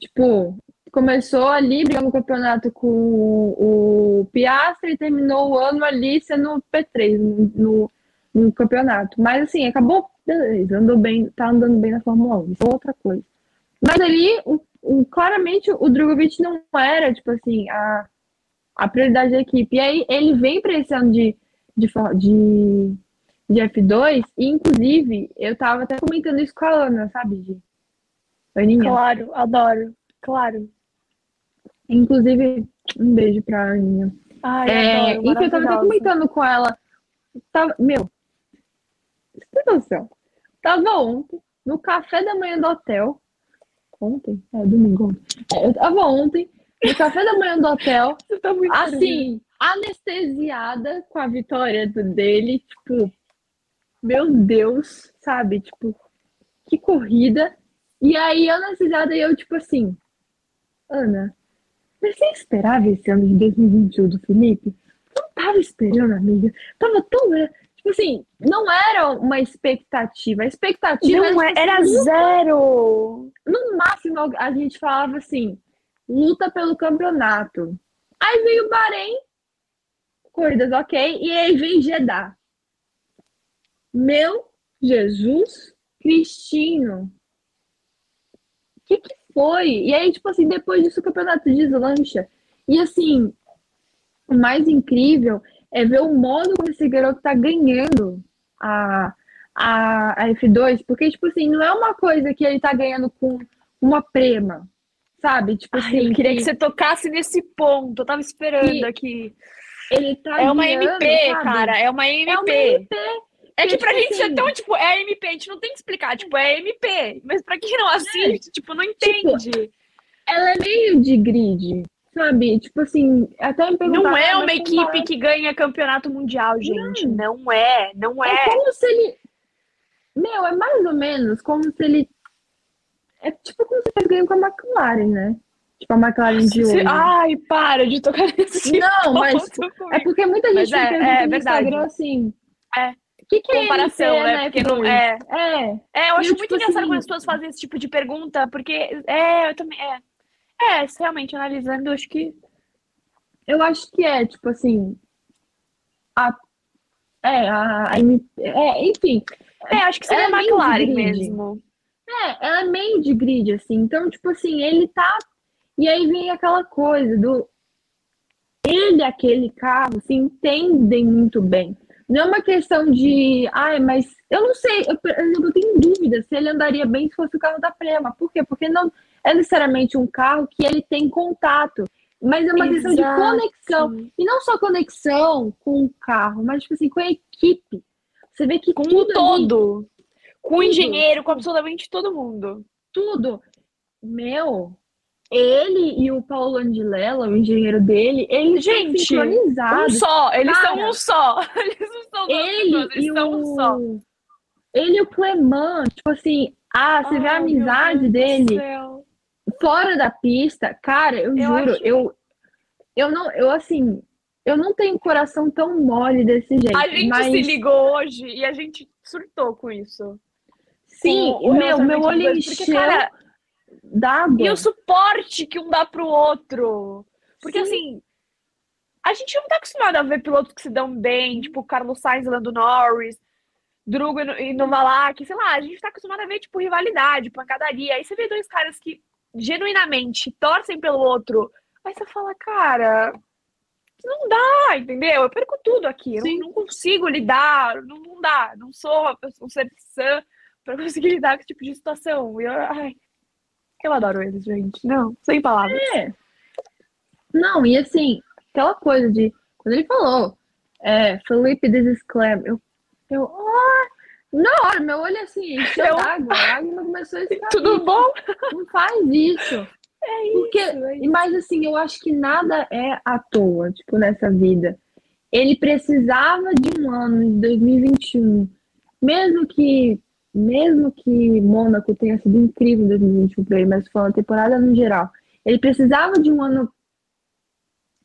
Speaker 3: Tipo, começou ali brigando no campeonato com o, o Piastri e terminou o ano ali sendo P3 no, no, no campeonato. Mas assim, acabou, beleza, andou bem, tá andando bem na Fórmula 1, isso é outra coisa. Mas ali, o, o- claramente, o Drogovic não era, tipo assim, a, a prioridade da equipe. E aí ele vem para esse ano de, de, de de F2, e inclusive eu tava até comentando isso com a Ana, sabe, Gi?
Speaker 2: Aninha? Claro, adoro, claro.
Speaker 3: Inclusive, um beijo pra Aninha.
Speaker 2: Ai, é, adoro,
Speaker 3: enfim, eu tava até comentando com ela. Tava, meu, você tem noção? Tava ontem, no café da manhã do hotel. Ontem? É, domingo. É, eu tava ontem, no café da manhã do hotel.
Speaker 2: tá
Speaker 3: assim, anestesiada com a vitória dele, tipo, meu Deus, sabe? Tipo, que corrida. E aí, anestesiada, e eu, tipo assim, Ana, você esperava esse ano de 2021 do Felipe? Não tava esperando, amiga. Tava tão. É, tipo assim, não era uma expectativa. A expectativa
Speaker 2: não
Speaker 3: era,
Speaker 2: tipo, era assim, zero.
Speaker 3: No máximo, a gente falava assim: luta pelo campeonato. Aí veio o Bahrein, corridas ok, e aí vem Jeddah. Meu Jesus Cristino. O que, que foi? E aí, tipo assim, depois disso o campeonato deslancha. E assim, o mais incrível é ver o modo como esse garoto tá ganhando a, a, a F2, porque, tipo assim, não é uma coisa que ele tá ganhando com uma prema, sabe? Tipo
Speaker 2: assim. Ai, eu queria que... que... você tocasse nesse ponto, eu tava esperando aqui.
Speaker 3: Ele tá
Speaker 2: é
Speaker 3: uma
Speaker 2: ganhando, MP, sabe? cara, é uma MP. É
Speaker 3: uma MP.
Speaker 2: É que pra gente assim, é tão, tipo, é MP, a gente não tem que explicar, tipo, é MP. Mas pra quem não assiste, é. tipo, não entende. Tipo,
Speaker 3: ela é meio de grid, sabe? Tipo assim, até me
Speaker 2: Não é uma equipe é? que ganha campeonato mundial, gente. Não, não é, não é.
Speaker 3: É como se ele. Meu, é mais ou menos como se ele. É tipo como se ele ganhando com a McLaren, né? Tipo a McLaren de hoje.
Speaker 2: Ai, para de tocar nesse
Speaker 3: Não, mas é porque muita gente
Speaker 2: mas é, é,
Speaker 3: no
Speaker 2: verdade.
Speaker 3: Instagram assim.
Speaker 2: É
Speaker 3: que, que
Speaker 2: é comparação,
Speaker 3: é
Speaker 2: né? Porque não é.
Speaker 3: É.
Speaker 2: É, eu acho
Speaker 3: eu,
Speaker 2: muito
Speaker 3: tipo
Speaker 2: engraçado
Speaker 3: assim,
Speaker 2: quando as pessoas fazem esse tipo de pergunta, porque é, eu também é. É, realmente analisando, eu acho que
Speaker 3: eu acho que é, tipo assim, a é, a, a é, enfim.
Speaker 2: É, acho que seria é a McLaren mesmo.
Speaker 3: É, ela é meio de grid, assim. Então, tipo assim, ele tá. E aí vem aquela coisa do. Ele e aquele carro se entendem muito bem. Não é uma questão de, ai, mas eu não sei, eu, eu tenho dúvida se ele andaria bem se fosse o carro da Prema. Por quê? Porque não é necessariamente um carro que ele tem contato, mas é uma Exato. questão de conexão. E não só conexão com o carro, mas tipo assim, com a equipe. Você vê que
Speaker 2: com
Speaker 3: tudo
Speaker 2: todo. Ali, com o engenheiro, com absolutamente todo mundo.
Speaker 3: Tudo. Meu, ele e o Paulo Andilela, o engenheiro dele, eles
Speaker 2: Gente,
Speaker 3: são sincronizados.
Speaker 2: Um só, eles Cara, são um só. Eles não são
Speaker 3: ele
Speaker 2: pessoas, eles
Speaker 3: e
Speaker 2: são
Speaker 3: o...
Speaker 2: um só.
Speaker 3: Ele e o Clemã, tipo assim, ah, você vê a amizade dele fora da pista. Cara, eu, eu juro, acho... eu, eu não, eu assim, eu não tenho coração tão mole desse jeito.
Speaker 2: A gente
Speaker 3: mas...
Speaker 2: se ligou hoje e a gente surtou com isso.
Speaker 3: Sim, com meu, meu olho encheu. Cara, d'água.
Speaker 2: E o suporte que um dá pro outro. Porque Sim. assim, a gente não tá acostumado a ver pilotos que se dão bem, tipo Carlos Sainz, Lando Norris, Drugo e Novalak, sei lá, a gente tá acostumado a ver, tipo, rivalidade, pancadaria. Aí você vê dois caras que genuinamente torcem pelo outro. Aí você fala, cara, não dá, entendeu? Eu perco tudo aqui. Eu não, não, consigo lidar, não, não dá. Não sou um ser sã pra conseguir lidar com esse tipo de situação. E eu, ai, eu adoro eles, gente. Não, sem palavras.
Speaker 3: É. Não, e assim, aquela coisa de. Quando ele falou, é, Felipe, Clem, eu. eu ah, na hora, meu olho assim, encheu eu... d'água, a água começou a escalar.
Speaker 2: Tudo bom?
Speaker 3: Não faz isso.
Speaker 2: É isso.
Speaker 3: Porque,
Speaker 2: é isso.
Speaker 3: Mas assim, eu acho que nada é à toa, tipo, nessa vida. Ele precisava de um ano de 2021. Mesmo que mesmo que Mônaco tenha sido incrível em 2021 para ele, mas foi uma temporada no geral, ele precisava de um ano.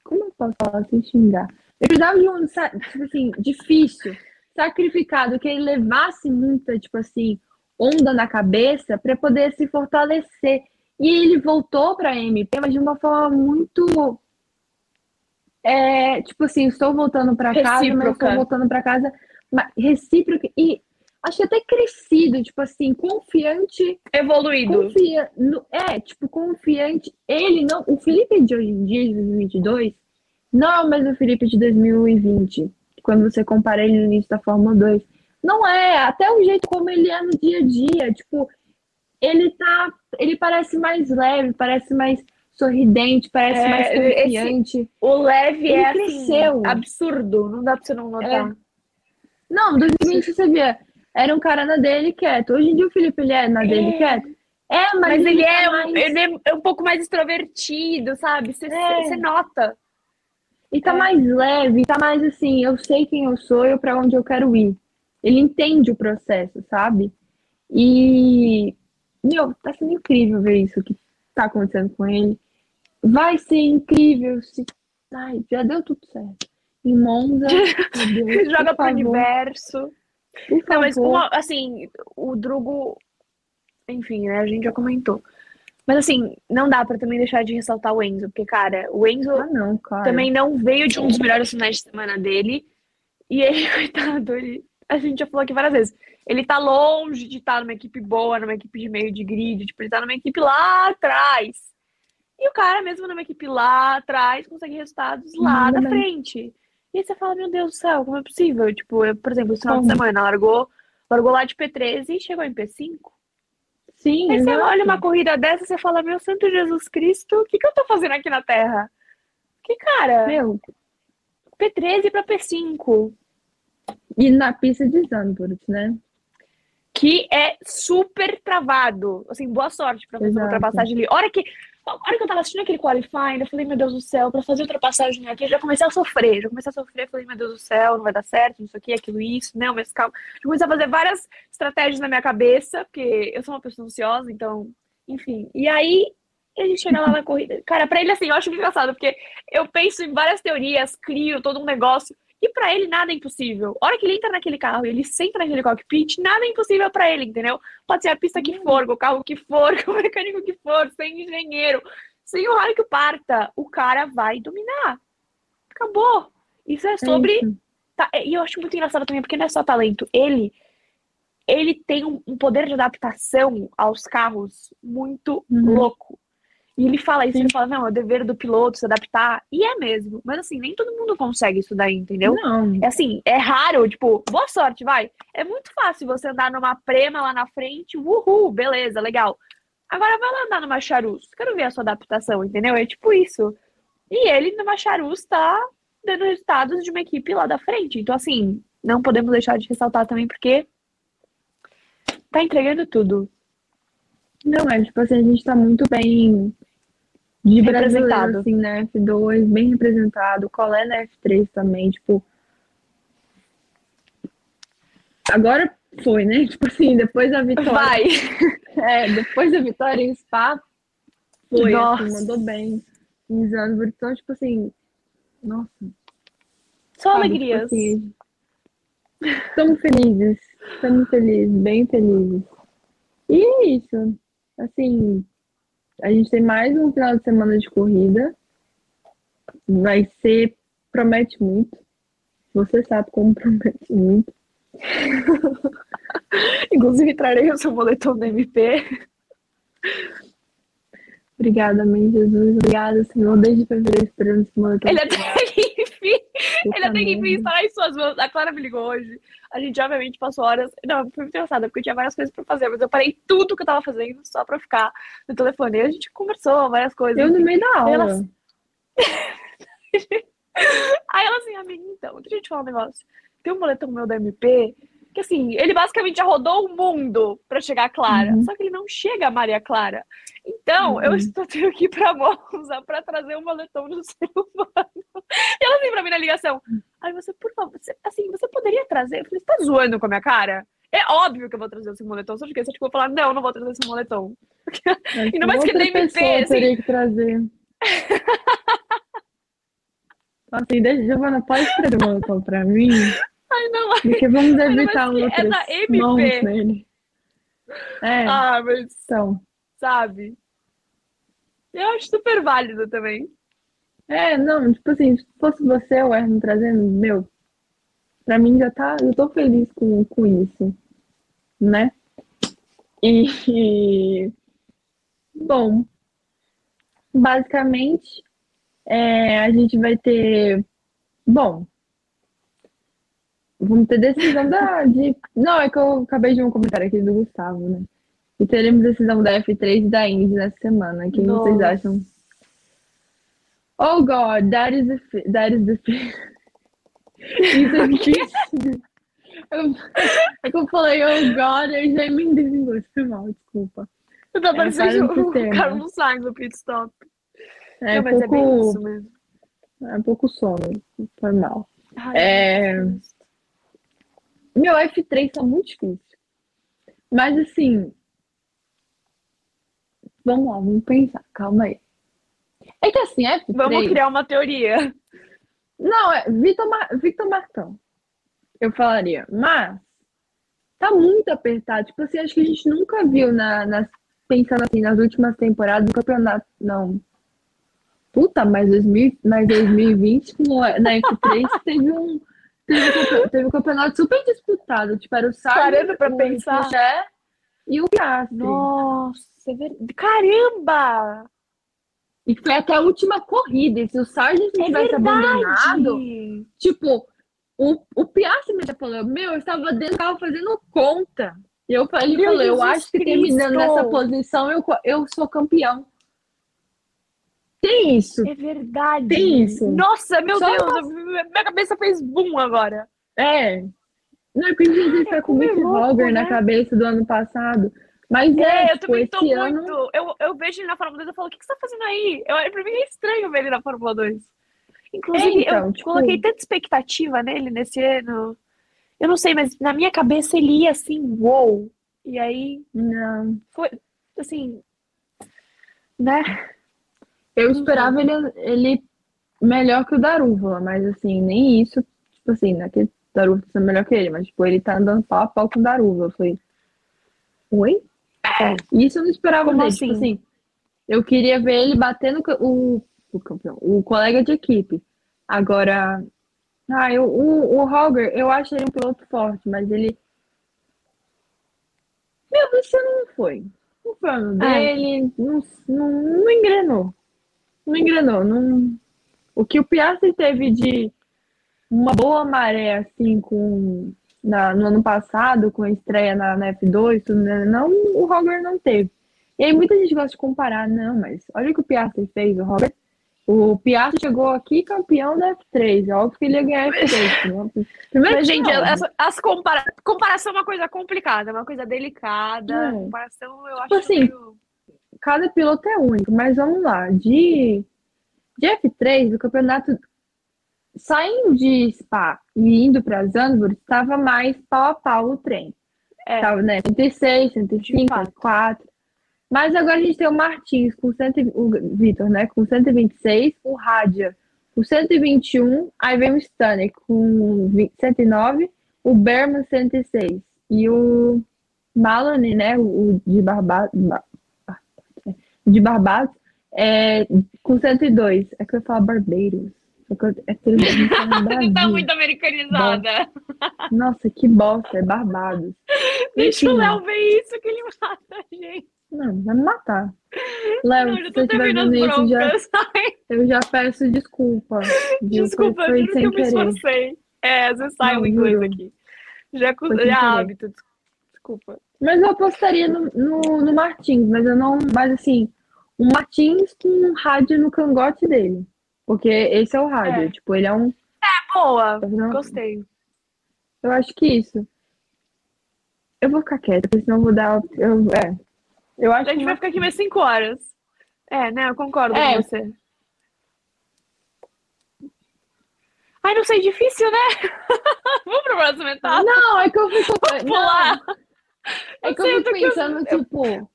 Speaker 3: Como eu posso falar sem xingar? Ele precisava de um ano, tipo assim, difícil, sacrificado, que ele levasse muita, tipo assim, onda na cabeça para poder se fortalecer. E ele voltou para a MP, mas de uma forma muito. É, tipo assim, estou voltando para casa, mas estou voltando para casa recíproca. E acho até crescido, tipo assim, confiante.
Speaker 2: Evoluído.
Speaker 3: Confia, no, é, tipo, confiante. Ele não. O Felipe de hoje em dia, de 2022, não é o mesmo Felipe de 2020. Quando você compara ele no início da Fórmula 2. Não é, até o jeito como ele é no dia a dia, tipo, ele tá, ele parece mais leve, parece mais sorridente, parece
Speaker 2: É,
Speaker 3: mais
Speaker 2: esse-
Speaker 3: confiante.
Speaker 2: O leve
Speaker 3: Ele
Speaker 2: é assim,
Speaker 3: cresceu.
Speaker 2: absurdo, não dá pra você não notar.
Speaker 3: Não, 2020 você via, era um cara na dele quieto. Hoje em dia o Felipe ele é na dele
Speaker 2: É.
Speaker 3: quieto. É, mas,
Speaker 2: Mas ele
Speaker 3: tá
Speaker 2: é, um,
Speaker 3: mais-
Speaker 2: ele é um pouco mais extrovertido, sabe? Você,
Speaker 3: É.
Speaker 2: nota.
Speaker 3: E tá
Speaker 2: É.
Speaker 3: mais leve, tá mais assim, eu sei quem eu sou e pra onde eu quero ir. Ele entende o processo, sabe? E, meu, tá sendo incrível ver isso que tá acontecendo com ele. Vai ser incrível se. Ai, já deu tudo certo. Em Monza, Deus,
Speaker 2: Joga pro
Speaker 3: favor,
Speaker 2: universo.
Speaker 3: Por
Speaker 2: Não, mas uma, assim, o Drugo, enfim, né, a gente já comentou. Mas assim, não dá pra também deixar de ressaltar o Enzo, porque, cara, o Enzo
Speaker 3: Ah, não, cara.
Speaker 2: também não veio de um dos melhores finais de semana dele. E ele, coitado, ele, a gente já falou aqui várias vezes. Ele tá longe de estar numa equipe boa, numa equipe de meio de grid, tipo, ele tá numa equipe lá atrás. E o cara, mesmo numa equipe lá atrás, consegue resultados lá
Speaker 3: Manda
Speaker 2: da
Speaker 3: bem.
Speaker 2: frente. E aí você fala, meu Deus do céu, como é possível? Tipo, eu, por exemplo, esse final de
Speaker 3: Como?
Speaker 2: semana, largou, largou lá de P13 e chegou em P5.
Speaker 3: Sim,
Speaker 2: Aí você
Speaker 3: exato.
Speaker 2: olha uma corrida dessa e você fala, meu santo Jesus Cristo, o que que eu tô fazendo aqui na Terra? Que cara,
Speaker 3: Meu,
Speaker 2: P13 pra P5.
Speaker 3: e na pista de Zandvoort, né?
Speaker 2: que é super travado. Assim, boa sorte pra fazer uma ultrapassagem ali. Hora que, a hora que eu tava assistindo aquele qualifying, eu falei, meu Deus do céu, pra fazer ultrapassagem aqui, eu já comecei a sofrer. Já comecei a sofrer, falei, meu Deus do céu, não vai dar certo, isso aqui, aquilo, isso, não, mas calma. Já comecei a fazer várias estratégias na minha cabeça, porque eu sou uma pessoa ansiosa, então, enfim. E aí, a gente chega lá na corrida. Cara, pra ele, assim, eu acho engraçado, porque eu penso em várias teorias, crio todo um negócio. E pra ele nada é impossível. A hora que ele entra naquele carro e ele senta naquele cockpit, nada é impossível pra ele, entendeu? Pode ser a pista que for, o carro que for, com o mecânico que for, sem engenheiro, sem o raio que parta, o cara vai dominar. Acabou. Isso é sobre.
Speaker 3: isso.
Speaker 2: tá, e eu acho muito engraçado também, porque não é só talento. Ele, ele tem um, um poder de adaptação aos carros muito
Speaker 3: Uhum.
Speaker 2: louco. E ele fala isso,
Speaker 3: Sim.
Speaker 2: ele fala, não, é o dever do piloto se adaptar. E é mesmo. Mas assim, nem todo mundo consegue isso daí, entendeu?
Speaker 3: Não,
Speaker 2: É assim, é raro, tipo, boa sorte, vai. É muito fácil você andar numa prema lá na frente, uhul, beleza, legal. Agora vai lá andar numa charus. Quero ver a sua adaptação, entendeu? É tipo isso. E ele numa charus tá dando resultados de uma equipe lá da frente. Então, assim, não podemos deixar de ressaltar também, porque tá entregando tudo.
Speaker 3: Não, é tipo assim, a gente tá muito bem de
Speaker 2: Representado.
Speaker 3: assim, na F2, bem representado, Colé na F3 também, tipo. Agora foi, né? Tipo assim, depois da vitória.
Speaker 2: Vai!
Speaker 3: É, depois da vitória em Spa, foi,
Speaker 2: Nossa.
Speaker 3: assim, mandou bem. Em Zandvoort, então, tipo assim, nossa.
Speaker 2: Só
Speaker 3: sabe,
Speaker 2: alegrias.
Speaker 3: Tipo assim, estamos felizes, estamos felizes, bem felizes. E é isso, assim, a gente tem mais um final de semana de corrida. Vai ser, promete muito. Você sabe como promete muito.
Speaker 2: Inclusive, trarei o seu moletom do MP.
Speaker 3: Obrigada, amém, Jesus. Obrigada, Senhor, desde fevereiro esperando esse moletom.
Speaker 2: Ele até que enfim. Ele até que enfim estará em suas mãos. A Clara me ligou hoje. A gente, obviamente, passou horas. Não, foi muito engraçado, porque eu tinha várias coisas pra fazer, mas eu parei tudo que eu tava fazendo só pra ficar no telefone. E a gente conversou várias coisas.
Speaker 3: Eu no meio da aula.
Speaker 2: Aí ela assim, amiga, então, deixa eu te falar um negócio. Tem um moletom meu da MP que, assim, ele basicamente já rodou o mundo pra chegar a Clara.
Speaker 3: Uhum.
Speaker 2: Só que ele não chega a Maria Clara. Então, eu
Speaker 3: Uhum.
Speaker 2: estou tendo que ir pra Monza pra trazer um moletom do ser humano. E ela assim pra mim na ligação. Aí você, por favor, você- assim, você poderia trazer? Eu falei, você tá zoando com a minha cara? É óbvio que eu vou trazer esse moletom. Só porque você tipo, eu falar, não, não vou trazer esse moletom. Ainda mais que tem MP,
Speaker 3: pessoa
Speaker 2: assim.
Speaker 3: teria que trazer. Assim, deixa, Giovana, pode trazer o moletom pra mim?
Speaker 2: Ai, não,
Speaker 3: Porque vamos evitar
Speaker 2: que é da MP.
Speaker 3: nele. É,
Speaker 2: ah, mas
Speaker 3: então.
Speaker 2: sabe? Eu acho super válido também.
Speaker 3: É, não, tipo assim, se fosse você, o Erno, trazendo, meu, pra mim já tá, eu tô feliz com, com isso, né? E, bom, basicamente, é, a gente vai ter, bom, vamos ter decisão da. De... Não, é que eu acabei de ver um comentário aqui do Gustavo, né? E teremos decisão da F3 e da Indy nessa semana. O que
Speaker 2: Nossa.
Speaker 3: vocês acham? Oh God, that is the that is the Isso é. Eu- É que eu falei, oh God, eu já emendei em inglês, foi mal, desculpa.
Speaker 2: Eu tô
Speaker 3: É,
Speaker 2: parecendo
Speaker 3: no
Speaker 2: o
Speaker 3: sistema.
Speaker 2: Carlos Sainz no pit stop.
Speaker 3: É
Speaker 2: Não, mas é bem
Speaker 3: pouco,
Speaker 2: isso mesmo.
Speaker 3: é um pouco sono, foi mal.
Speaker 2: Ai,
Speaker 3: É.
Speaker 2: Deus.
Speaker 3: Meu F3 tá muito difícil. Mas assim. Vamos lá, vamos pensar, calma aí. É que assim, F3.
Speaker 2: Vamos criar uma teoria.
Speaker 3: Não, é Vitor, Mar... Victor Martão. Eu falaria. Mas tá muito apertado. Tipo assim, acho que a gente nunca viu na, nas, pensando assim, nas últimas temporadas do campeonato. Não. Puta, mas, 2000, mas 2020 com a- na F3 teve um. Teve um, teve um campeonato super disputado. Tipo, era o Sargent,
Speaker 2: Parando pra
Speaker 3: o
Speaker 2: pensar.
Speaker 3: Piché e o Piastri.
Speaker 2: Nossa, é verdade. Caramba!
Speaker 3: E foi até a última corrida. E se o Sargent não
Speaker 2: É
Speaker 3: tivesse abandonado! Tipo, o, o Piastri me falou, meu, eu estava dentro do carro fazendo conta. E eu falei, ele
Speaker 2: Meu
Speaker 3: falou, eu
Speaker 2: Jesus
Speaker 3: acho que terminando
Speaker 2: Cristo!
Speaker 3: nessa posição, eu, eu sou campeão. Tem isso.
Speaker 2: É verdade.
Speaker 3: Tem isso.
Speaker 2: Nossa, meu
Speaker 3: Só
Speaker 2: Deus, minha cabeça fez boom agora.
Speaker 3: É. Não, é porque inclusive foi com o
Speaker 2: é
Speaker 3: Mick na
Speaker 2: né?
Speaker 3: cabeça do ano passado. Mas é,
Speaker 2: É, eu
Speaker 3: tipo,
Speaker 2: também tô
Speaker 3: esse ano...
Speaker 2: muito. Eu, eu vejo ele na Fórmula 2 e falo, o que, que você tá fazendo aí? Eu, pra mim é estranho ver ele na Fórmula 2. Inclusive,
Speaker 3: É, então,
Speaker 2: eu
Speaker 3: tipo-
Speaker 2: coloquei tanta expectativa nele nesse ano. Eu não sei, mas na minha cabeça ele ia assim, uou. E aí
Speaker 3: Não.
Speaker 2: foi assim. Né?
Speaker 3: Eu esperava ele, ele melhor que o Darúvala, mas assim, nem isso. Tipo assim, não é que o Darúvala tá sendo melhor que ele, mas tipo, ele tá andando pau a pau com o Darúvala. Eu falei, oi? Isso eu não esperava
Speaker 2: Como
Speaker 3: dele.
Speaker 2: assim?
Speaker 3: Tipo assim, eu queria ver ele batendo o, o campeão, o colega de equipe. Agora, ah, eu, o, o Hogger, eu acho ele um piloto forte, mas ele. Meu, você não foi. Não foi o
Speaker 2: É.
Speaker 3: dele, não, não, não engrenou. Não engrenou. Não... O que o Piastri teve de uma boa maré, assim, com na, no ano passado, com a estreia na, na F2, tudo, né? não, o Hogger não teve. E aí muita gente gosta de comparar, não, mas olha o que o Piastri fez, o Hogger. O Piastri chegou aqui campeão da F3, é óbvio que ele ia ganhar a F3. né? Primeiro
Speaker 2: Mas, gente,
Speaker 3: não,
Speaker 2: as, as compara... comparação é uma coisa complicada, é uma coisa delicada.
Speaker 3: É.
Speaker 2: Comparação eu
Speaker 3: Tipo
Speaker 2: acho
Speaker 3: assim,
Speaker 2: meio-
Speaker 3: cada piloto é único, mas vamos lá. De, de F3, o campeonato saindo de Spa e indo para Zandvoort, estava mais pau a pau o trem.
Speaker 2: É.
Speaker 3: Tava, né? 106, 105,
Speaker 2: De fato.
Speaker 3: 104. Mas agora a gente tem o Martins com 100, e- o Vitor, né? Com 126, o Radia com 121, aí vem o Stanek com 20 109, o Berman 106 e o Maloney, né? O, o de Barbados, de Barbados, é, com 102. É que eu falo que eu- É que falam
Speaker 2: Você tá muito americanizada.
Speaker 3: Nossa, que bosta, é Barbados.
Speaker 2: Deixa
Speaker 3: Enfim.
Speaker 2: o Léo ver isso que ele mata a gente.
Speaker 3: Não, vai me matar. Léo, se
Speaker 2: eu
Speaker 3: você estiver vendo isso, já, eu já peço desculpa.
Speaker 2: Desculpa,
Speaker 3: foi,
Speaker 2: juro que eu me esforcei. É, às vezes sai
Speaker 3: Não,
Speaker 2: o inglês
Speaker 3: juro.
Speaker 2: aqui. Já, já é hábito, des- desculpa.
Speaker 3: Mas eu apostaria no, no, no Martins, mas eu não. Mas assim, o Martins com um rádio no cangote dele. Porque esse é o rádio.
Speaker 2: É.
Speaker 3: Tipo, ele é um.
Speaker 2: Boa,
Speaker 3: tá vendo?
Speaker 2: gostei.
Speaker 3: Eu acho que isso. Eu vou ficar quieta, porque senão eu vou dar. Eu, é. Eu
Speaker 2: A
Speaker 3: acho
Speaker 2: gente
Speaker 3: que
Speaker 2: vai ficar aqui mais 5 horas. É, né? Eu concordo
Speaker 3: É.
Speaker 2: com você. Ai, não sei, difícil, né? Vamos pro próximo etapa.
Speaker 3: Não, é que eu fico.
Speaker 2: Pular.
Speaker 3: Não, é que
Speaker 2: Não sei,
Speaker 3: eu
Speaker 2: eu tô
Speaker 3: fico pensando, tipo,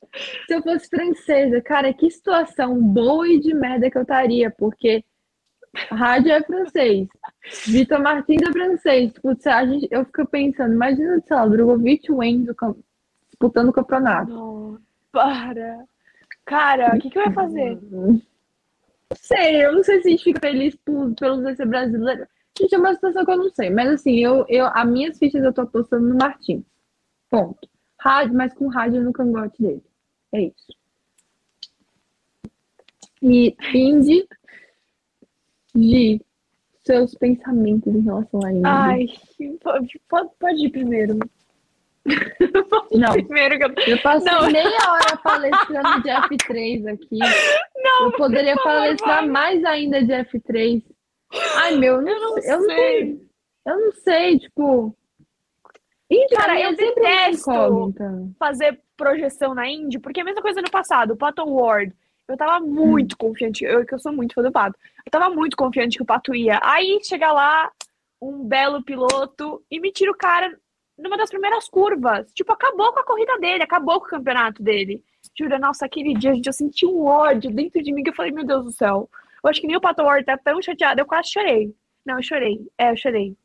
Speaker 3: se eu fosse francesa, cara, que situação boa e de merda que eu estaria, porque rádio é francês, Vitor Martins é francês. Tipo, se a gente, eu fico pensando, imagina, sei lá, o Drogovic e cam- disputando o campeonato.
Speaker 2: Não, para. Cara, o que, que eu ia fazer?
Speaker 3: Sei, eu não sei se a gente fica feliz por, pelo ser brasileiro. Gente, é uma situação que eu não sei, mas assim, eu, eu, as minhas fichas eu tô apostando no Martins. Ponto. Rádio, mas com rádio no cangote dele. É isso. E Indy de seus pensamentos em relação a Indy.
Speaker 2: Ai, pode, pode ir primeiro.
Speaker 3: Não.
Speaker 2: primeiro que eu...
Speaker 3: Eu passei
Speaker 2: Não.
Speaker 3: meia hora palestrando de F3 aqui.
Speaker 2: Não,
Speaker 3: eu poderia
Speaker 2: favor,
Speaker 3: palestrar
Speaker 2: vai.
Speaker 3: mais ainda de F3. Ai, meu, eu não,
Speaker 2: Eu não
Speaker 3: sei. Eu não,
Speaker 2: sei.
Speaker 3: eu não sei, tipo.
Speaker 2: Cara, eu detesto. fazer projeção na Indy, porque é a mesma coisa no passado, o Pato Ward. Eu tava muito confiante, eu que eu sou muito fã do Pato. Eu tava muito confiante que o Pato ia. Aí chega lá, um belo piloto e me tira o cara numa das primeiras curvas. Tipo, acabou com a corrida dele, acabou com o campeonato dele. Jura, nossa, aquele dia, gente, eu senti um ódio dentro de mim que eu falei, meu Deus do céu. Eu acho que nem o Pato Ward tá tão chateado, eu quase chorei. Não, eu chorei. É, eu chorei.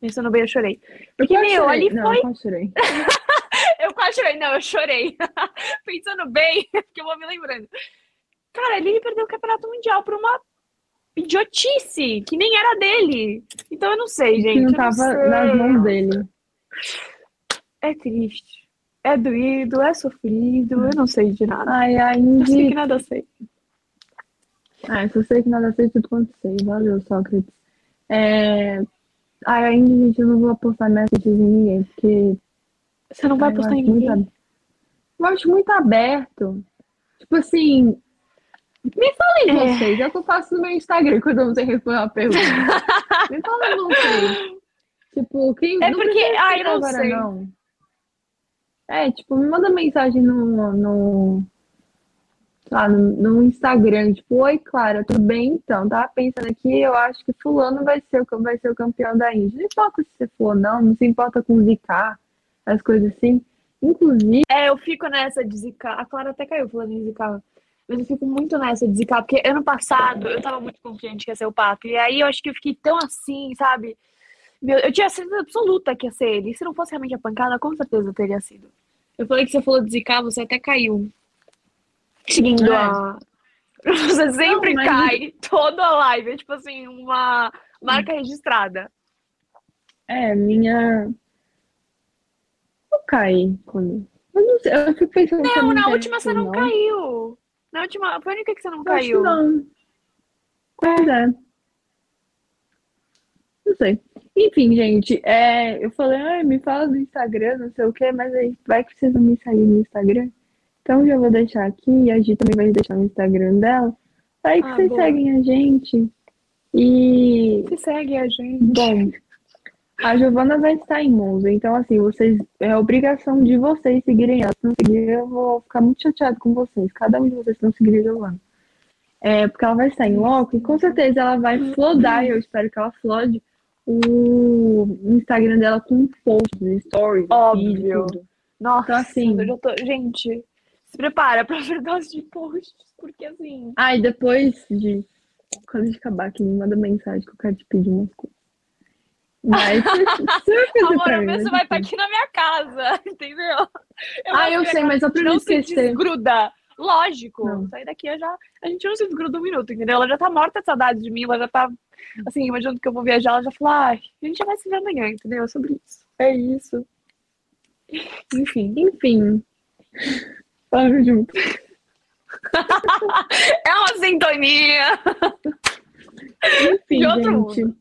Speaker 2: Pensando bem, eu chorei. Porque,
Speaker 3: Eu
Speaker 2: meu,
Speaker 3: chorei.
Speaker 2: ali
Speaker 3: não,
Speaker 2: foi
Speaker 3: eu chorei.
Speaker 2: eu quase chorei. Não, eu chorei. Pensando bem, que eu vou me lembrando. Cara, ele perdeu o campeonato mundial por uma idiotice, que nem era dele. Então eu não sei, gente.
Speaker 3: que não
Speaker 2: eu
Speaker 3: tava
Speaker 2: sei.
Speaker 3: nas mãos dele.
Speaker 2: É triste. É doído, é sofrido, eu não sei de nada.
Speaker 3: Ai, a
Speaker 2: Eu sei
Speaker 3: Indy.
Speaker 2: que nada sei.
Speaker 3: Ah, eu só sei que nada sei tudo quanto sei. Valeu, Sócrates. É... Ai, ainda, gente, eu não vou apostar messages em ninguém, porque
Speaker 2: Você não vai
Speaker 3: Ai, eu
Speaker 2: postar em
Speaker 3: muito
Speaker 2: ninguém?
Speaker 3: ab- Eu acho muito aberto. Tipo assim, me falem
Speaker 2: É.
Speaker 3: vocês. É o que eu faço no meu Instagram quando você responde uma pergunta. me falem vocês. Tipo, quem.
Speaker 2: É
Speaker 3: não
Speaker 2: porque- ah, eu não
Speaker 3: agora,
Speaker 2: sei.
Speaker 3: não. É, tipo, me manda mensagem no. no sei lá, no, no Instagram, tipo, oi, Clara, tudo bem? Então, tava pensando aqui, eu acho que fulano vai ser, o- vai ser o campeão da Índia. Não importa se você for ou não, não se importa com zicar, as coisas assim. Inclusive,
Speaker 2: É, eu fico nessa de zicar. A Clara até caiu falando em zicar. Mas eu fico muito nessa de zicar, porque ano passado eu tava muito confiante que ia ser o Pato. E aí eu acho que eu fiquei tão assim, sabe? Meu, eu tinha certeza absoluta que ia ser ele. E se não fosse realmente a pancada, com certeza teria sido. Eu falei que você falou de zicar, você até caiu. Seguindo
Speaker 3: É.
Speaker 2: a. Você sempre
Speaker 3: mas-
Speaker 2: cai toda a live. É tipo assim, uma marca registrada.
Speaker 3: é, minha. Eu caí quando. Eu não sei, eu fico pensando se
Speaker 2: Não, na última você
Speaker 3: ou
Speaker 2: não caiu. Na última. Foi a única que você não
Speaker 3: Eu
Speaker 2: caiu.
Speaker 3: não. Pois é. Não sei. Enfim, gente, é, eu falei, ai, me fala do Instagram, não sei o quê, mas aí vai que vocês vão me seguir no Instagram. Então já vou deixar aqui, e a Gi também vai deixar no Instagram dela. Vai que
Speaker 2: Ah,
Speaker 3: vocês
Speaker 2: boa.
Speaker 3: seguem a gente. E,
Speaker 2: Você segue a gente.
Speaker 3: bom, a Giovana vai estar em Monza, então assim, vocês, é obrigação de vocês seguirem ela. Se não seguir, eu vou ficar muito chateado com vocês. Cada um de vocês não seguir a Giovana. É, porque ela vai estar em loco e com certeza ela vai flodar, e eu espero que ela flode o Instagram dela com posts, stories,
Speaker 2: Óbvio.
Speaker 3: vídeo.
Speaker 2: Nossa,
Speaker 3: Então, assim-
Speaker 2: eu já tô. Gente, se prepara pra overdose de posts, porque assim.
Speaker 3: Ah, e depois de quando a gente acabar aqui, me manda mensagem que eu quero te pedir umas coisas. Mas fazer
Speaker 2: Amor,
Speaker 3: pra
Speaker 2: o
Speaker 3: mim,
Speaker 2: você vai estar
Speaker 3: enfim.
Speaker 2: aqui na minha casa, entendeu?
Speaker 3: Ah,
Speaker 2: acho
Speaker 3: eu sei, mas só pra não esquecer.
Speaker 2: desgruda. Lógico,
Speaker 3: Não.
Speaker 2: sair daqui eu já. A gente não se desgruda um minuto, entendeu? Ela já tá morta de saudade de mim, ela já tá. Assim, imaginando que eu vou viajar, ela já falou, ai, a gente já vai se ver amanhã, entendeu? É sobre isso. É isso. Enfim.
Speaker 3: Enfim. Vamos junto.
Speaker 2: É uma sintonia.
Speaker 3: Enfim,
Speaker 2: De outro
Speaker 3: gente.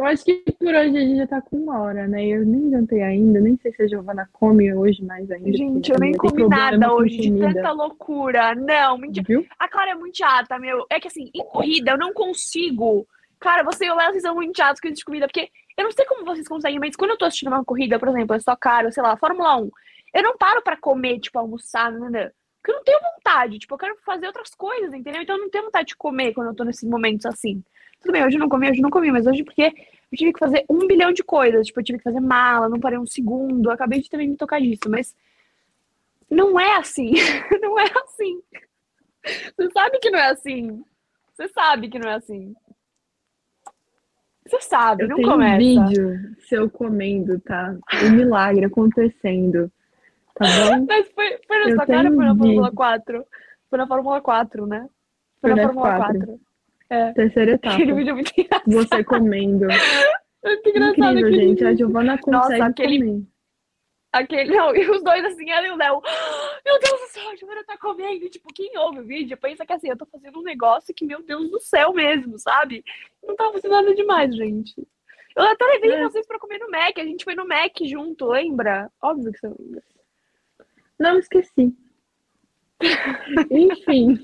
Speaker 3: Eu acho que por hoje a gente já tá com uma hora, né? Eu nem jantei ainda, nem sei se a Giovana come hoje mais ainda.
Speaker 2: Gente, eu nem comi nada hoje de tanta loucura. Não, mentira.
Speaker 3: Viu?
Speaker 2: A Clara é muito chata, meu. É que assim, em corrida eu não consigo. Cara, você e o Léo, vocês são muito chatos com isso de comida, porque eu não sei como vocês conseguem, mas quando eu tô assistindo uma corrida, por exemplo, é só caro, sei lá, Fórmula 1, eu não paro pra comer, tipo, almoçar, nada. Porque eu não tenho vontade, tipo, eu quero fazer outras coisas, entendeu? Então eu não tenho vontade de comer quando eu tô nesses momentos assim. Tudo bem, hoje eu não comi, hoje eu não comi, mas hoje porque eu tive que fazer um bilhão de coisas. Tipo, eu tive que fazer mala, não parei um segundo, acabei de também me tocar disso, mas não é assim. não é assim. Você sabe que não é assim. Você sabe que não é assim. Você sabe,
Speaker 3: Eu
Speaker 2: não
Speaker 3: tenho
Speaker 2: começa.
Speaker 3: um vídeo seu comendo, tá? Um milagre acontecendo. Tá bom?
Speaker 2: Mas foi, foi na
Speaker 3: Eu
Speaker 2: sua cara ou foi na Fórmula
Speaker 3: vídeo.
Speaker 2: 4? Foi na Fórmula 4, né? Foi,
Speaker 3: Foi
Speaker 2: na Fórmula
Speaker 3: F4.
Speaker 2: 4. É.
Speaker 3: Terceira etapa.
Speaker 2: Aquele vídeo é muito engraçado.
Speaker 3: Você comendo.
Speaker 2: Muito engraçado
Speaker 3: Incrível,
Speaker 2: aquele
Speaker 3: gente. A. Giovana consegue
Speaker 2: aquele-
Speaker 3: comer.
Speaker 2: Aquele, não, e os dois assim, ela e o Léo. meu Deus do céu, a Giovana tá comendo. Tipo, quem ouve o vídeo pensa que assim, eu tô fazendo um negócio que, meu Deus do céu mesmo, sabe? Não tava fazendo nada demais, gente. Eu até levei é. vocês pra comer no Mac. A gente foi no Mac junto, lembra? Óbvio que você lembra.
Speaker 3: Não esqueci. Enfim.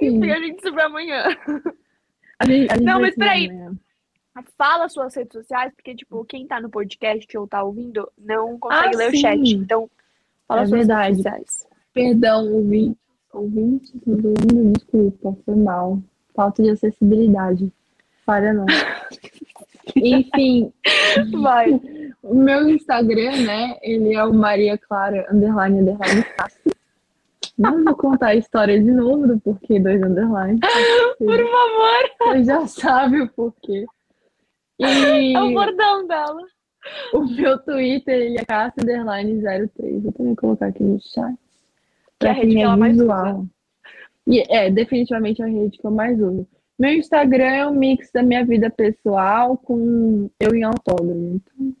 Speaker 2: Enfim. a gente se vê amanhã. A gente, a gente Não, mas peraí. Fala suas redes sociais, porque, tipo, quem tá no podcast ou tá ouvindo não consegue ah, ler sim. o chat. Então, fala é suas verdade. redes sociais.
Speaker 3: Perdão, ouvintes. Ouvintes, desculpa, foi mal. Falta de acessibilidade. Falha não. Enfim.
Speaker 2: Vai.
Speaker 3: O meu Instagram, né? Ele é o Maria Clara underline underline Castro. Não vou contar a história de novo do porquê dois underlines.
Speaker 2: Por favor.
Speaker 3: Você já sabe o porquê.
Speaker 2: E é o bordão dela.
Speaker 3: O meu Twitter, ele é Castro underline 03. Vou também colocar aqui no chat.
Speaker 2: Que é a rede que ela mais usa.
Speaker 3: E é definitivamente a rede que eu mais uso. Meu Instagram é um mix da minha vida pessoal com eu em autódromo. Então,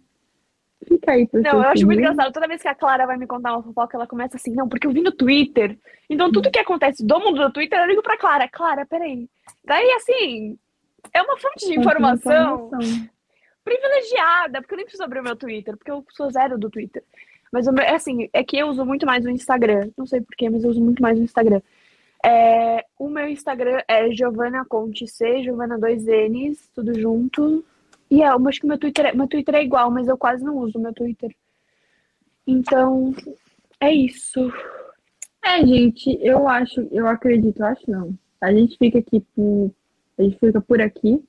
Speaker 3: fica aí
Speaker 2: Não, eu acho muito engraçado. Toda vez que a Clara vai me contar uma fofoca, ela começa assim, não, porque eu vi no Twitter. Então tudo que acontece do mundo do Twitter, eu ligo pra Clara. Clara, peraí. Daí, assim, é uma fonte de informação, informação, privilegiada, porque eu nem preciso abrir o meu Twitter, porque eu sou zero do Twitter. Mas, assim, é que eu uso muito mais o Instagram. Não sei porquê, mas eu uso muito mais o Instagram. É, o meu Instagram é Giovana Conte C, Giovana 2Ns, tudo junto. E é, eu acho que meu Twitter, é, meu Twitter é igual, mas eu quase não uso meu Twitter. Então, é isso.
Speaker 3: É, gente, eu acho, eu acredito, eu acho não. A gente fica aqui por. A gente fica por aqui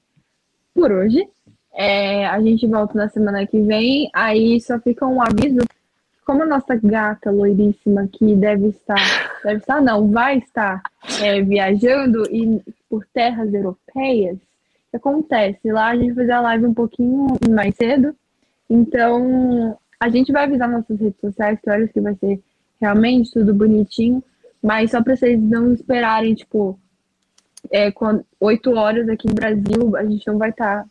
Speaker 3: por hoje. É, a gente volta na semana que vem. Aí só fica um aviso como a nossa gata loiríssima aqui deve estar, deve estar não, vai estar é, viajando e por terras europeias, acontece? Lá a gente vai fazer a live um pouquinho mais cedo, então a gente vai avisar nossas redes sociais que horas que vai ser realmente tudo bonitinho, mas só para vocês não esperarem, tipo, é, com 8 horas aqui no Brasil, a gente não vai estar tá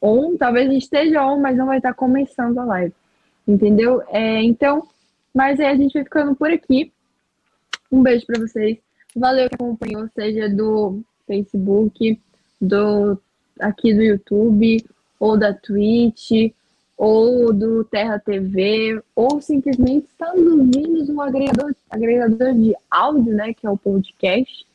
Speaker 3: on, talvez a gente esteja on, mas não vai estar tá começando a live entendeu? É, então, mas aí a gente vai ficando por aqui. Um beijo para vocês. Valeu que acompanhou, seja do Facebook, do aqui do YouTube, ou da Twitch, ou do Terra TV, ou simplesmente está nos ouvindo um agregador, agregador de áudio, né, que é o podcast.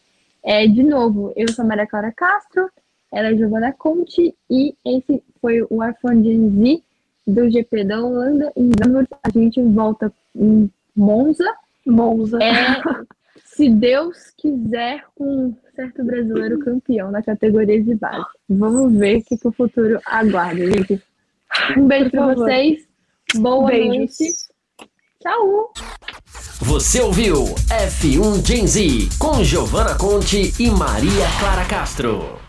Speaker 3: É, de novo, eu sou a Maria Clara Castro, ela é Giovana Conte, e esse foi o iPhone Gen Z do GP da Holanda. Em Zandvoort, a gente volta em Monza.
Speaker 2: Monza.
Speaker 3: É, se Deus quiser, com um certo brasileiro campeão na categoria de base. Vamos ver o que, que o futuro aguarda, gente. Um beijo para vocês. Boa Beijos. noite. Tchau.
Speaker 1: Você ouviu F1 Gen Z com Giovana Conte e Maria Clara Castro.